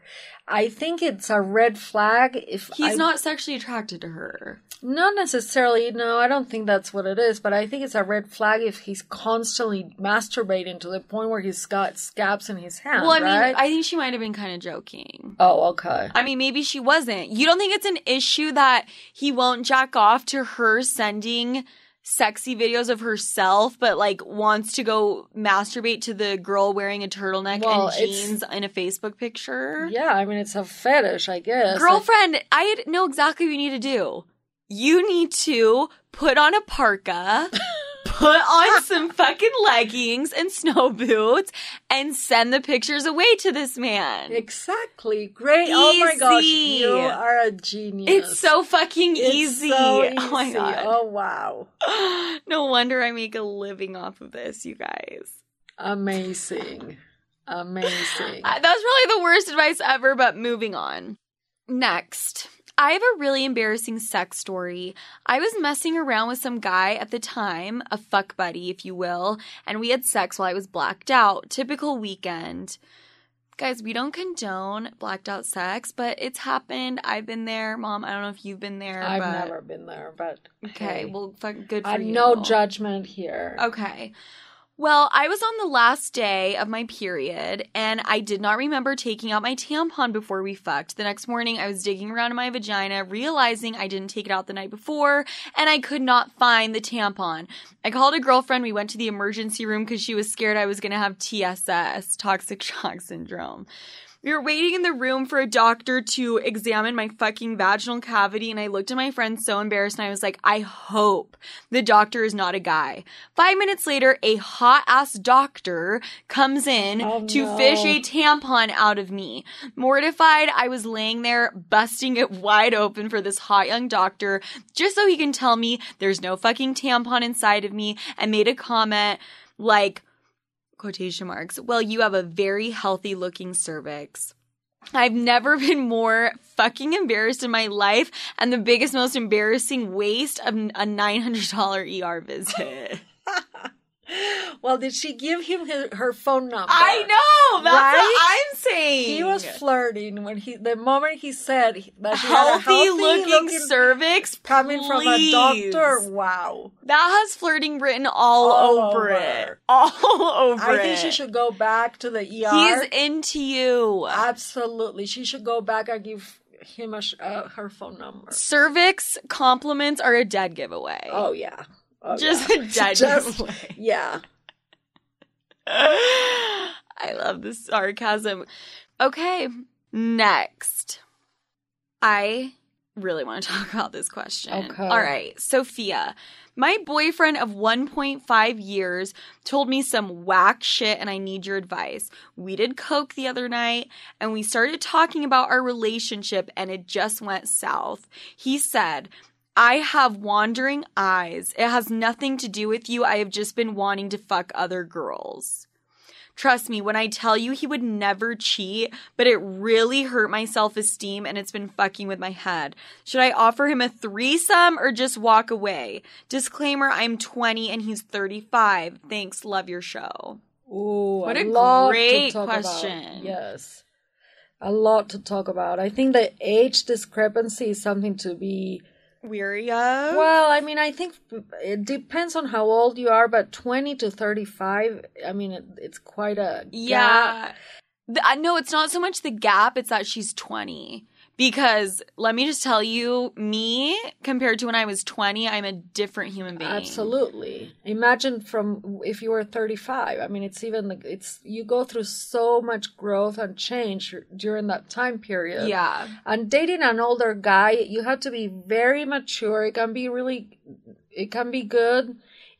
I think it's a red flag if He's I- not sexually attracted to her. Not necessarily. No, I don't think that's what it is. But I think it's a red flag if he's constantly masturbating to the point where he's got scabs in his hand. Well, I mean. I think she might have been kind of joking. oh, okay. I mean, maybe she wasn't. You don't think it's an issue that he won't jack off to her sending sexy videos of herself, but like wants to go masturbate to the girl wearing a turtleneck Well, and jeans in a Facebook picture? Yeah, I mean, it's a fetish, I guess. Girlfriend, I know exactly what you need to do. You need to put on a parka, put on some fucking leggings and snow boots and send the pictures away to this man. Exactly. Great. Oh my gosh. You are a genius. It's so fucking It's easy. so easy. Oh my god. Oh wow. no wonder I make a living off of this, you guys. Amazing. Amazing. Uh, That's probably the worst advice ever, but moving on. Next, I have a really embarrassing sex story. I was messing around with some guy at the time, a fuck buddy, if you will, and we had sex while I was blacked out. Typical weekend. Guys, we don't condone blacked out sex, but it's happened. I've been there. Mom, I don't know if you've been there. I've but... never been there, but Okay, hey, well, fuck, good for I you. no judgment here. Okay. Well, I was on the last day of my period and I did not remember taking out my tampon before we fucked. The next morning, I was digging around in my vagina, realizing I didn't take it out the night before and I could not find the tampon. I called a girlfriend. We went to the emergency room because she was scared I was going to have TSS, toxic shock syndrome. We were waiting in the room for a doctor to examine my fucking vaginal cavity, and I looked at my friend so embarrassed, and I was like, I hope the doctor is not a guy. Five minutes later, a hot ass doctor comes in Oh, to no. fish a tampon out of me. Mortified, I was laying there, busting it wide open for this hot young doctor, just so he can tell me there's no fucking tampon inside of me, and made a comment like, quotation marks, well, you have a very healthy looking cervix. I've never been more fucking embarrassed in my life and the biggest, most embarrassing waste of a $900 ER visit. well, did she give him her, her phone number? I know! That's Right? what I'm saying. He was flirting when he the moment he said that he had a healthy, healthy looking, cervix coming from a doctor. Wow. That has flirting written all, All over, over. it. All over I it. think she should go back to the ER. He's into you. Absolutely. She should go back and give him a uh, her phone number. Cervix compliments are a dead giveaway. Oh yeah. Oh, Just yeah. Just- giveaway. yeah. I love the sarcasm. Okay, next. I really want to talk about this question. Okay. All right, Sofia. My boyfriend of 1.5 years told me some whack shit and I need your advice. We did coke the other night and we started talking about our relationship and it just went south. He said, I have wandering eyes. It has nothing to do with you. I have just been wanting to fuck other girls. Trust me when I tell you he would never cheat, but it really hurt my self esteem and it's been fucking with my head. Should I offer him a threesome or just walk away? Disclaimer I'm 20 and he's 35. Thanks, love your show. Ooh, What a a lot to great talk about. question. Yes. A lot to talk about. I think the age discrepancy is something to be Weary of? Well, I mean, I think it depends on how old you are, but 20 to 35, I mean, it, it's quite a gap. Yeah. The, I no, it's not so much the gap, it's that she's 20. Because let me just tell you, me compared to when I was 20, I'm a different human being. Absolutely. Imagine from if you were 35. I mean, it's even like it's you go through so much growth and change during that time period. Yeah. And dating an older guy, you have to be very mature. It can be really it can be good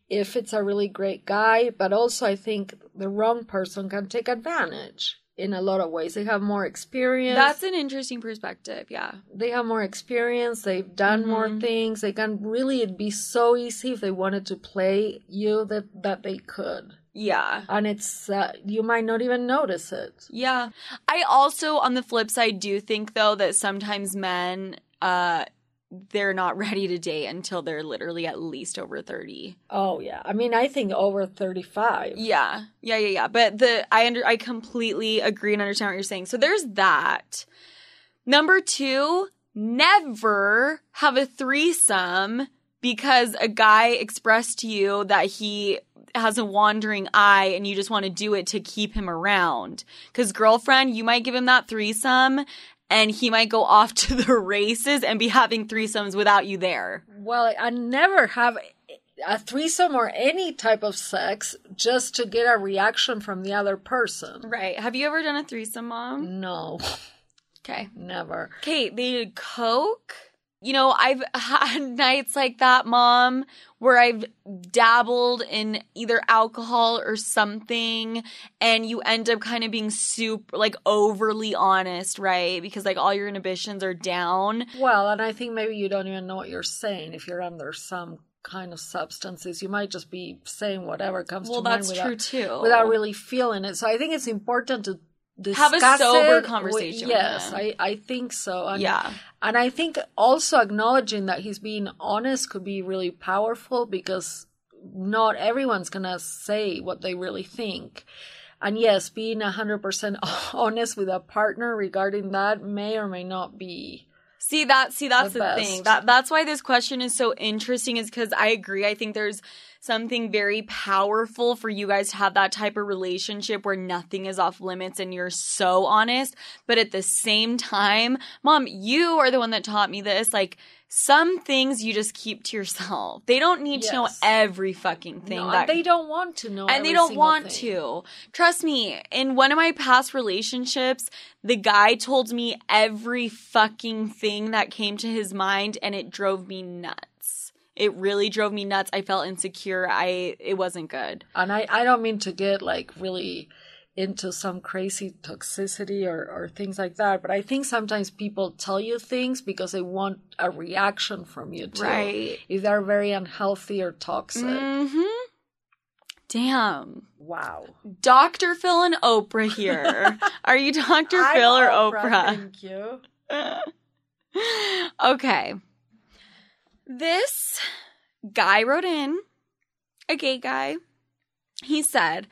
if it's a really great guy, but also I think the wrong person can take advantage in a lot of ways. They have more experience. That's an interesting perspective. Yeah. they have more experience. They've done more Mhm. things. They can really it'd be so easy if they wanted to play you that that they could. Yeah. And it's uh, you might not even notice it. Yeah. I also, on the flip side, do think, though, that sometimes men, uh, they're not ready to date until they're literally at least over 30. Oh yeah. I mean, I think over 35. Yeah. Yeah, yeah, yeah. But the I under I completely agree and understand what you're saying. So there's that. Number 2, never have a threesome because a guy expressed to you that he has a wandering eye and you just want to do it to keep him around. Cuz girlfriend, you might give him that threesome and he might go off to the races and be having threesomes without you there. Well, I never have a threesome or any type of sex just to get a reaction from the other person. Right. Have you ever done a threesome, mom? No, Okay. never. Kate, they did coke you know, I've had nights like that, mom, where I've dabbled in either alcohol or something, and you end up kind of being super, like, overly honest, right? Because, like, all your inhibitions are down. Well, and I think maybe you don't even know what you're saying if you're under some kind of substances. You might just be saying whatever comes Well, to mind that's without, true too. without really feeling it. So I think it's important to Have a sober conversation with yes. I, I think so. And, yeah. and I think also acknowledging that he's being honest could be really powerful because not everyone's gonna say what they really think. And yes, being 100% honest with a partner regarding that may or may not be. See that see that's The the, thing. That that's why this question is so interesting is cuz I agree. I think there's something very powerful for you guys to have that type of relationship where nothing is off limits and you're so honest, but at the same time, mom, you are the one that taught me this like some things you just keep to yourself. They don't need to know every fucking thing No, that they don't want to know. and they don't want thing. to. Trust me, in one of my past relationships, the guy told me every fucking thing that came to his mind and it drove me nuts. It really drove me nuts. I felt insecure. I it wasn't good. And I, I don't mean to get like really into some crazy toxicity or, or things like that, but I think sometimes people tell you things because they want a reaction from you too. Right. If they're very unhealthy or toxic. Mhm. Damn. Wow. Dr. Phil and Oprah here. Are you Dr. I'm Phil or Oprah? Thank you. okay. This guy wrote in, a gay guy. He said,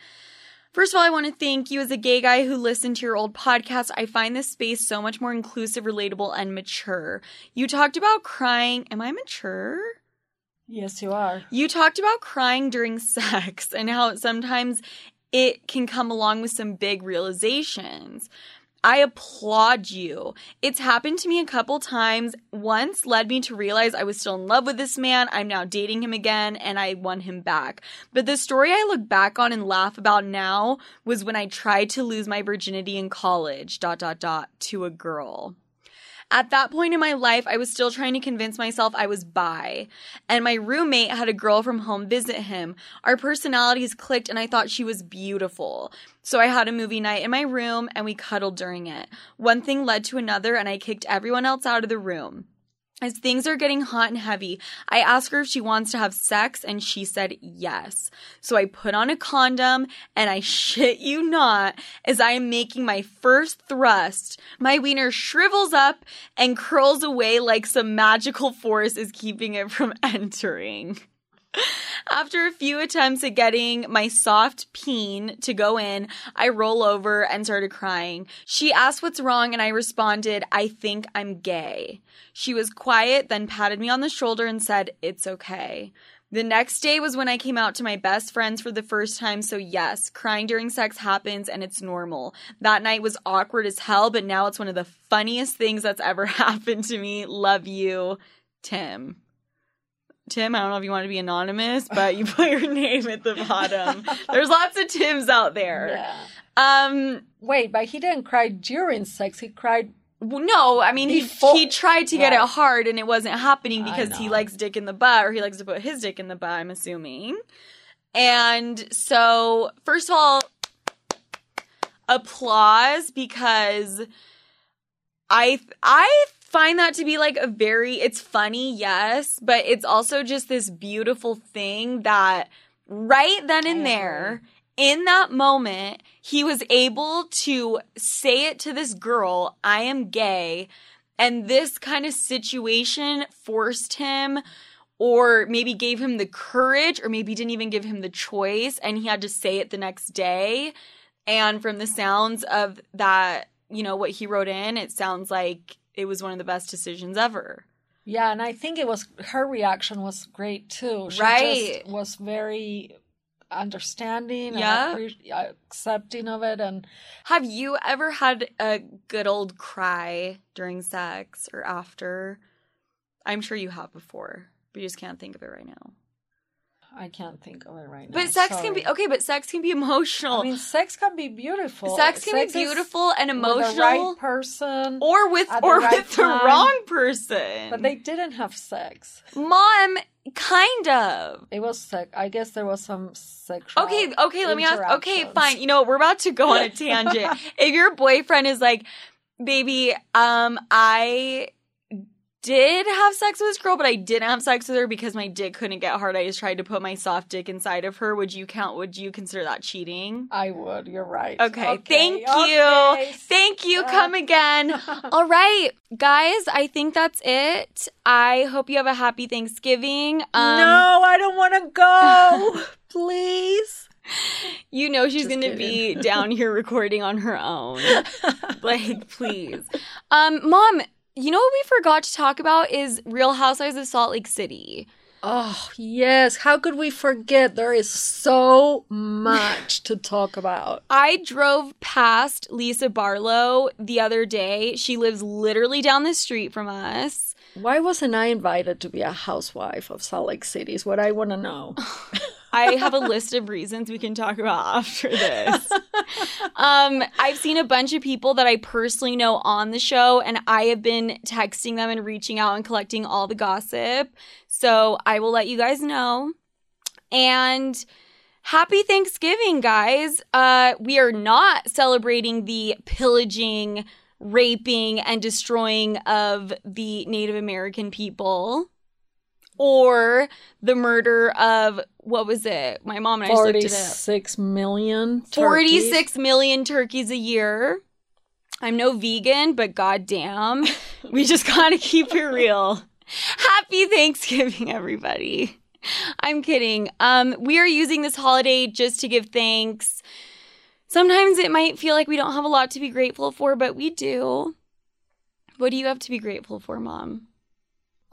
First of all, I want to thank you as a gay guy who listened to your old podcast. I find this space so much more inclusive, relatable, and mature. You talked about crying. Am I mature? Yes, you are. You talked about crying during sex and how sometimes it can come along with some big realizations. I applaud you. It's happened to me a couple times. Once led me to realize I was still in love with this man. I'm now dating him again and I won him back. But the story I look back on and laugh about now was when I tried to lose my virginity in college, dot, dot, dot, to a girl. At that point in my life, I was still trying to convince myself I was bi. And my roommate had a girl from home visit him. Our personalities clicked and I thought she was beautiful. So I had a movie night in my room and we cuddled during it. One thing led to another and I kicked everyone else out of the room. As things are getting hot and heavy, I ask her if she wants to have sex, and she said yes. So I put on a condom, and I shit you not, as I am making my first thrust, my wiener shrivels up and curls away like some magical force is keeping it from entering. After a few attempts at getting my soft peen to go in, I roll over and started crying. She asked what's wrong, and I responded, I think I'm gay. She was quiet, then patted me on the shoulder and said, It's okay. The next day was when I came out to my best friends for the first time, so yes, crying during sex happens and it's normal. That night was awkward as hell, but now it's one of the funniest things that's ever happened to me. Love you, Tim. Tim, I don't know if you want to be anonymous, but you put your name at the bottom. There's lots of Tims out there. Yeah. Um, Wait, but he didn't cry during sex. He cried. no, I mean he Before- he tried to get Right. it hard and it wasn't happening because he likes dick in the butt or he likes to put his dick in the butt. I'm assuming. And so, first of all, applause because I I find that to be like a very it's funny, yes, but it's also just this beautiful thing that right then and there in that moment he was able to say it to this girl, I am gay, and this kind of situation forced him or maybe gave him the courage or maybe didn't even give him the choice and he had to say it the next day. And from the sounds of that you know what he wrote in it sounds like it was one of the best decisions ever Yeah, and I think it was her reaction was great too. She Right. just was very understanding Yeah. and accepting of it and have you ever had a good old cry during sex or after i'm sure you have before but you just can't think of it right now I can't think of it right now. But sex can be okay, but sex can be emotional. I mean, sex can be beautiful. sex can Sex be beautiful and with emotional the right person. or with at the or right with the wrong person. but they didn't have sex. Mom, kind of. It was sex. I guess there was some sexual. Okay, okay, let me ask. Okay, fine. You know what? We're about to go on a tangent. if your boyfriend is like, baby, um, I did have sex with this girl, but I didn't have sex with her because my dick couldn't get hard. I just tried to put my soft dick inside of her. Would you count? Would you consider that cheating? I would. You're right. Okay, thank you. okay. Thank you. Uh, Come again. All right, guys, I think that's it. I hope you have a happy Thanksgiving. Um, no, I don't want to go. Please. You know she's going to be down here recording on her own. like, please. Um, Mom, you know what we forgot to talk about is Real Housewives of Salt Lake City. Oh, yes. How could we forget? There is so much to talk about. I drove past Lisa Barlow the other day. She lives literally down the street from us. Why wasn't I invited to be a housewife of Salt Lake City? Is what I want to know. I have a list of reasons we can talk about after this. Um, I've seen a bunch of people that I personally know on the show, and I have been texting them and reaching out and collecting all the gossip. So I will let you guys know. And happy Thanksgiving, guys. Uh, we are not celebrating the pillaging, raping, and destroying of the Native American people. Or the murder of what was it? My mom and I looked it up. 46 million. turkeys. 46 million turkeys a year. I'm no vegan, but goddamn, we just gotta keep it real. Happy Thanksgiving, everybody. I'm kidding. Um, we are using this holiday just to give thanks. Sometimes it might feel like we don't have a lot to be grateful for, but we do. What do you have to be grateful for, Mom?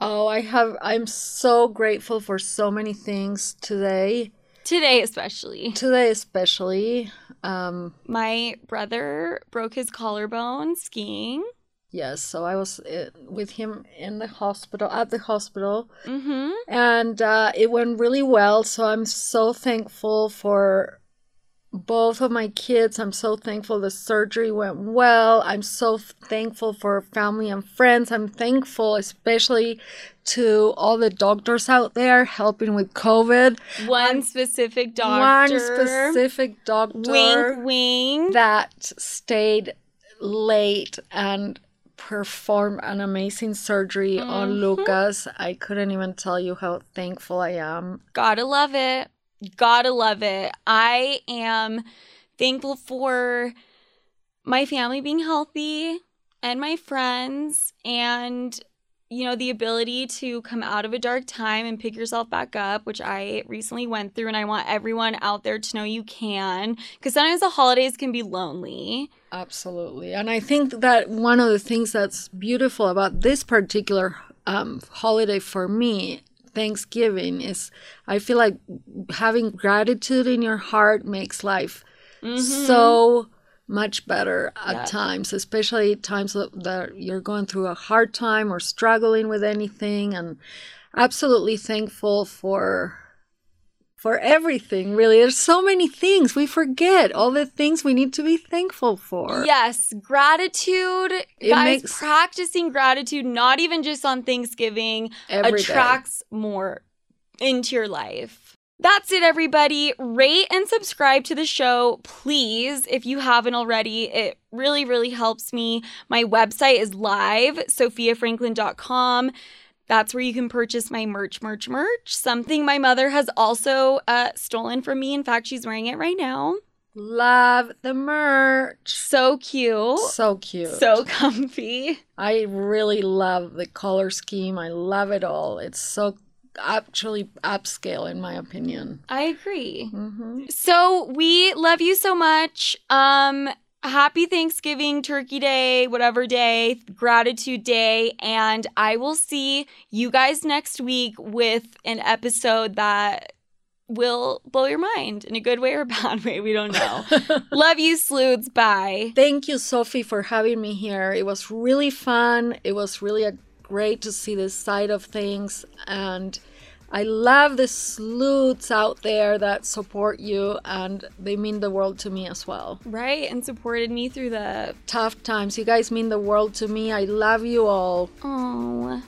Oh, I have. I'm so grateful for so many things today. Today, especially. Today, especially. Um, My brother broke his collarbone skiing. yes. So I was uh, with him in the hospital, at the hospital, hmm. and uh, it went really well. So I'm so thankful for both of my kids. I'm so thankful the surgery went well. I'm so thankful for family and friends. I'm thankful, especially to all the doctors out there helping with COVID. One specific doctor. One specific doctor Wink, wink. that stayed late and performed an amazing surgery on Mhm. Lucas. I couldn't even tell you how thankful I am. Gotta love it. Gotta love it. I am thankful for my family being healthy and my friends and you know the ability to come out of a dark time and pick yourself back up which i recently went through and i want everyone out there to know you can because sometimes the holidays can be lonely Absolutely. And I think that one of the things that's beautiful about this particular um, holiday for me, Thanksgiving, is I feel like having gratitude in your heart makes life mm-hmm. so much better at Yeah. times, especially times that you're going through a hard time or struggling with anything. And absolutely thankful for for everything really there's so many things we forget all the things we need to be thankful for Yes, gratitude. It guys, makes- practicing gratitude, not even just on Thanksgiving, Every day. attracts more into your life. That's it, everybody. Rate and subscribe to the show, please, if you haven't already. It really, really helps me. My website is live, sofiafranklin.com. That's where you can purchase my merch, merch, merch. Something my mother has also uh, stolen from me. In fact, she's wearing it right now. love the merch So cute. so cute So comfy. i really love the color scheme i love it all it's so actually upscale in my opinion I agree. hmm So we love you so much. Um happy Thanksgiving, Turkey Day, whatever day, gratitude day, and I will see you guys next week with an episode that will blow your mind in a good way or a bad way. We don't know. love you, sloots. Bye. Thank you, Sophie, for having me here. It was really fun. It was really a, great to see this side of things. And I love the sloots out there that support you, and they mean the world to me as well. Right, and supported me through the tough times. You guys mean the world to me. I love you all. Oh,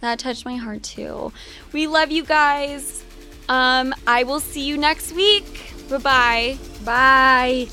that touched my heart too. We love you guys. Um, I will see you next week. Bye-bye. Bye.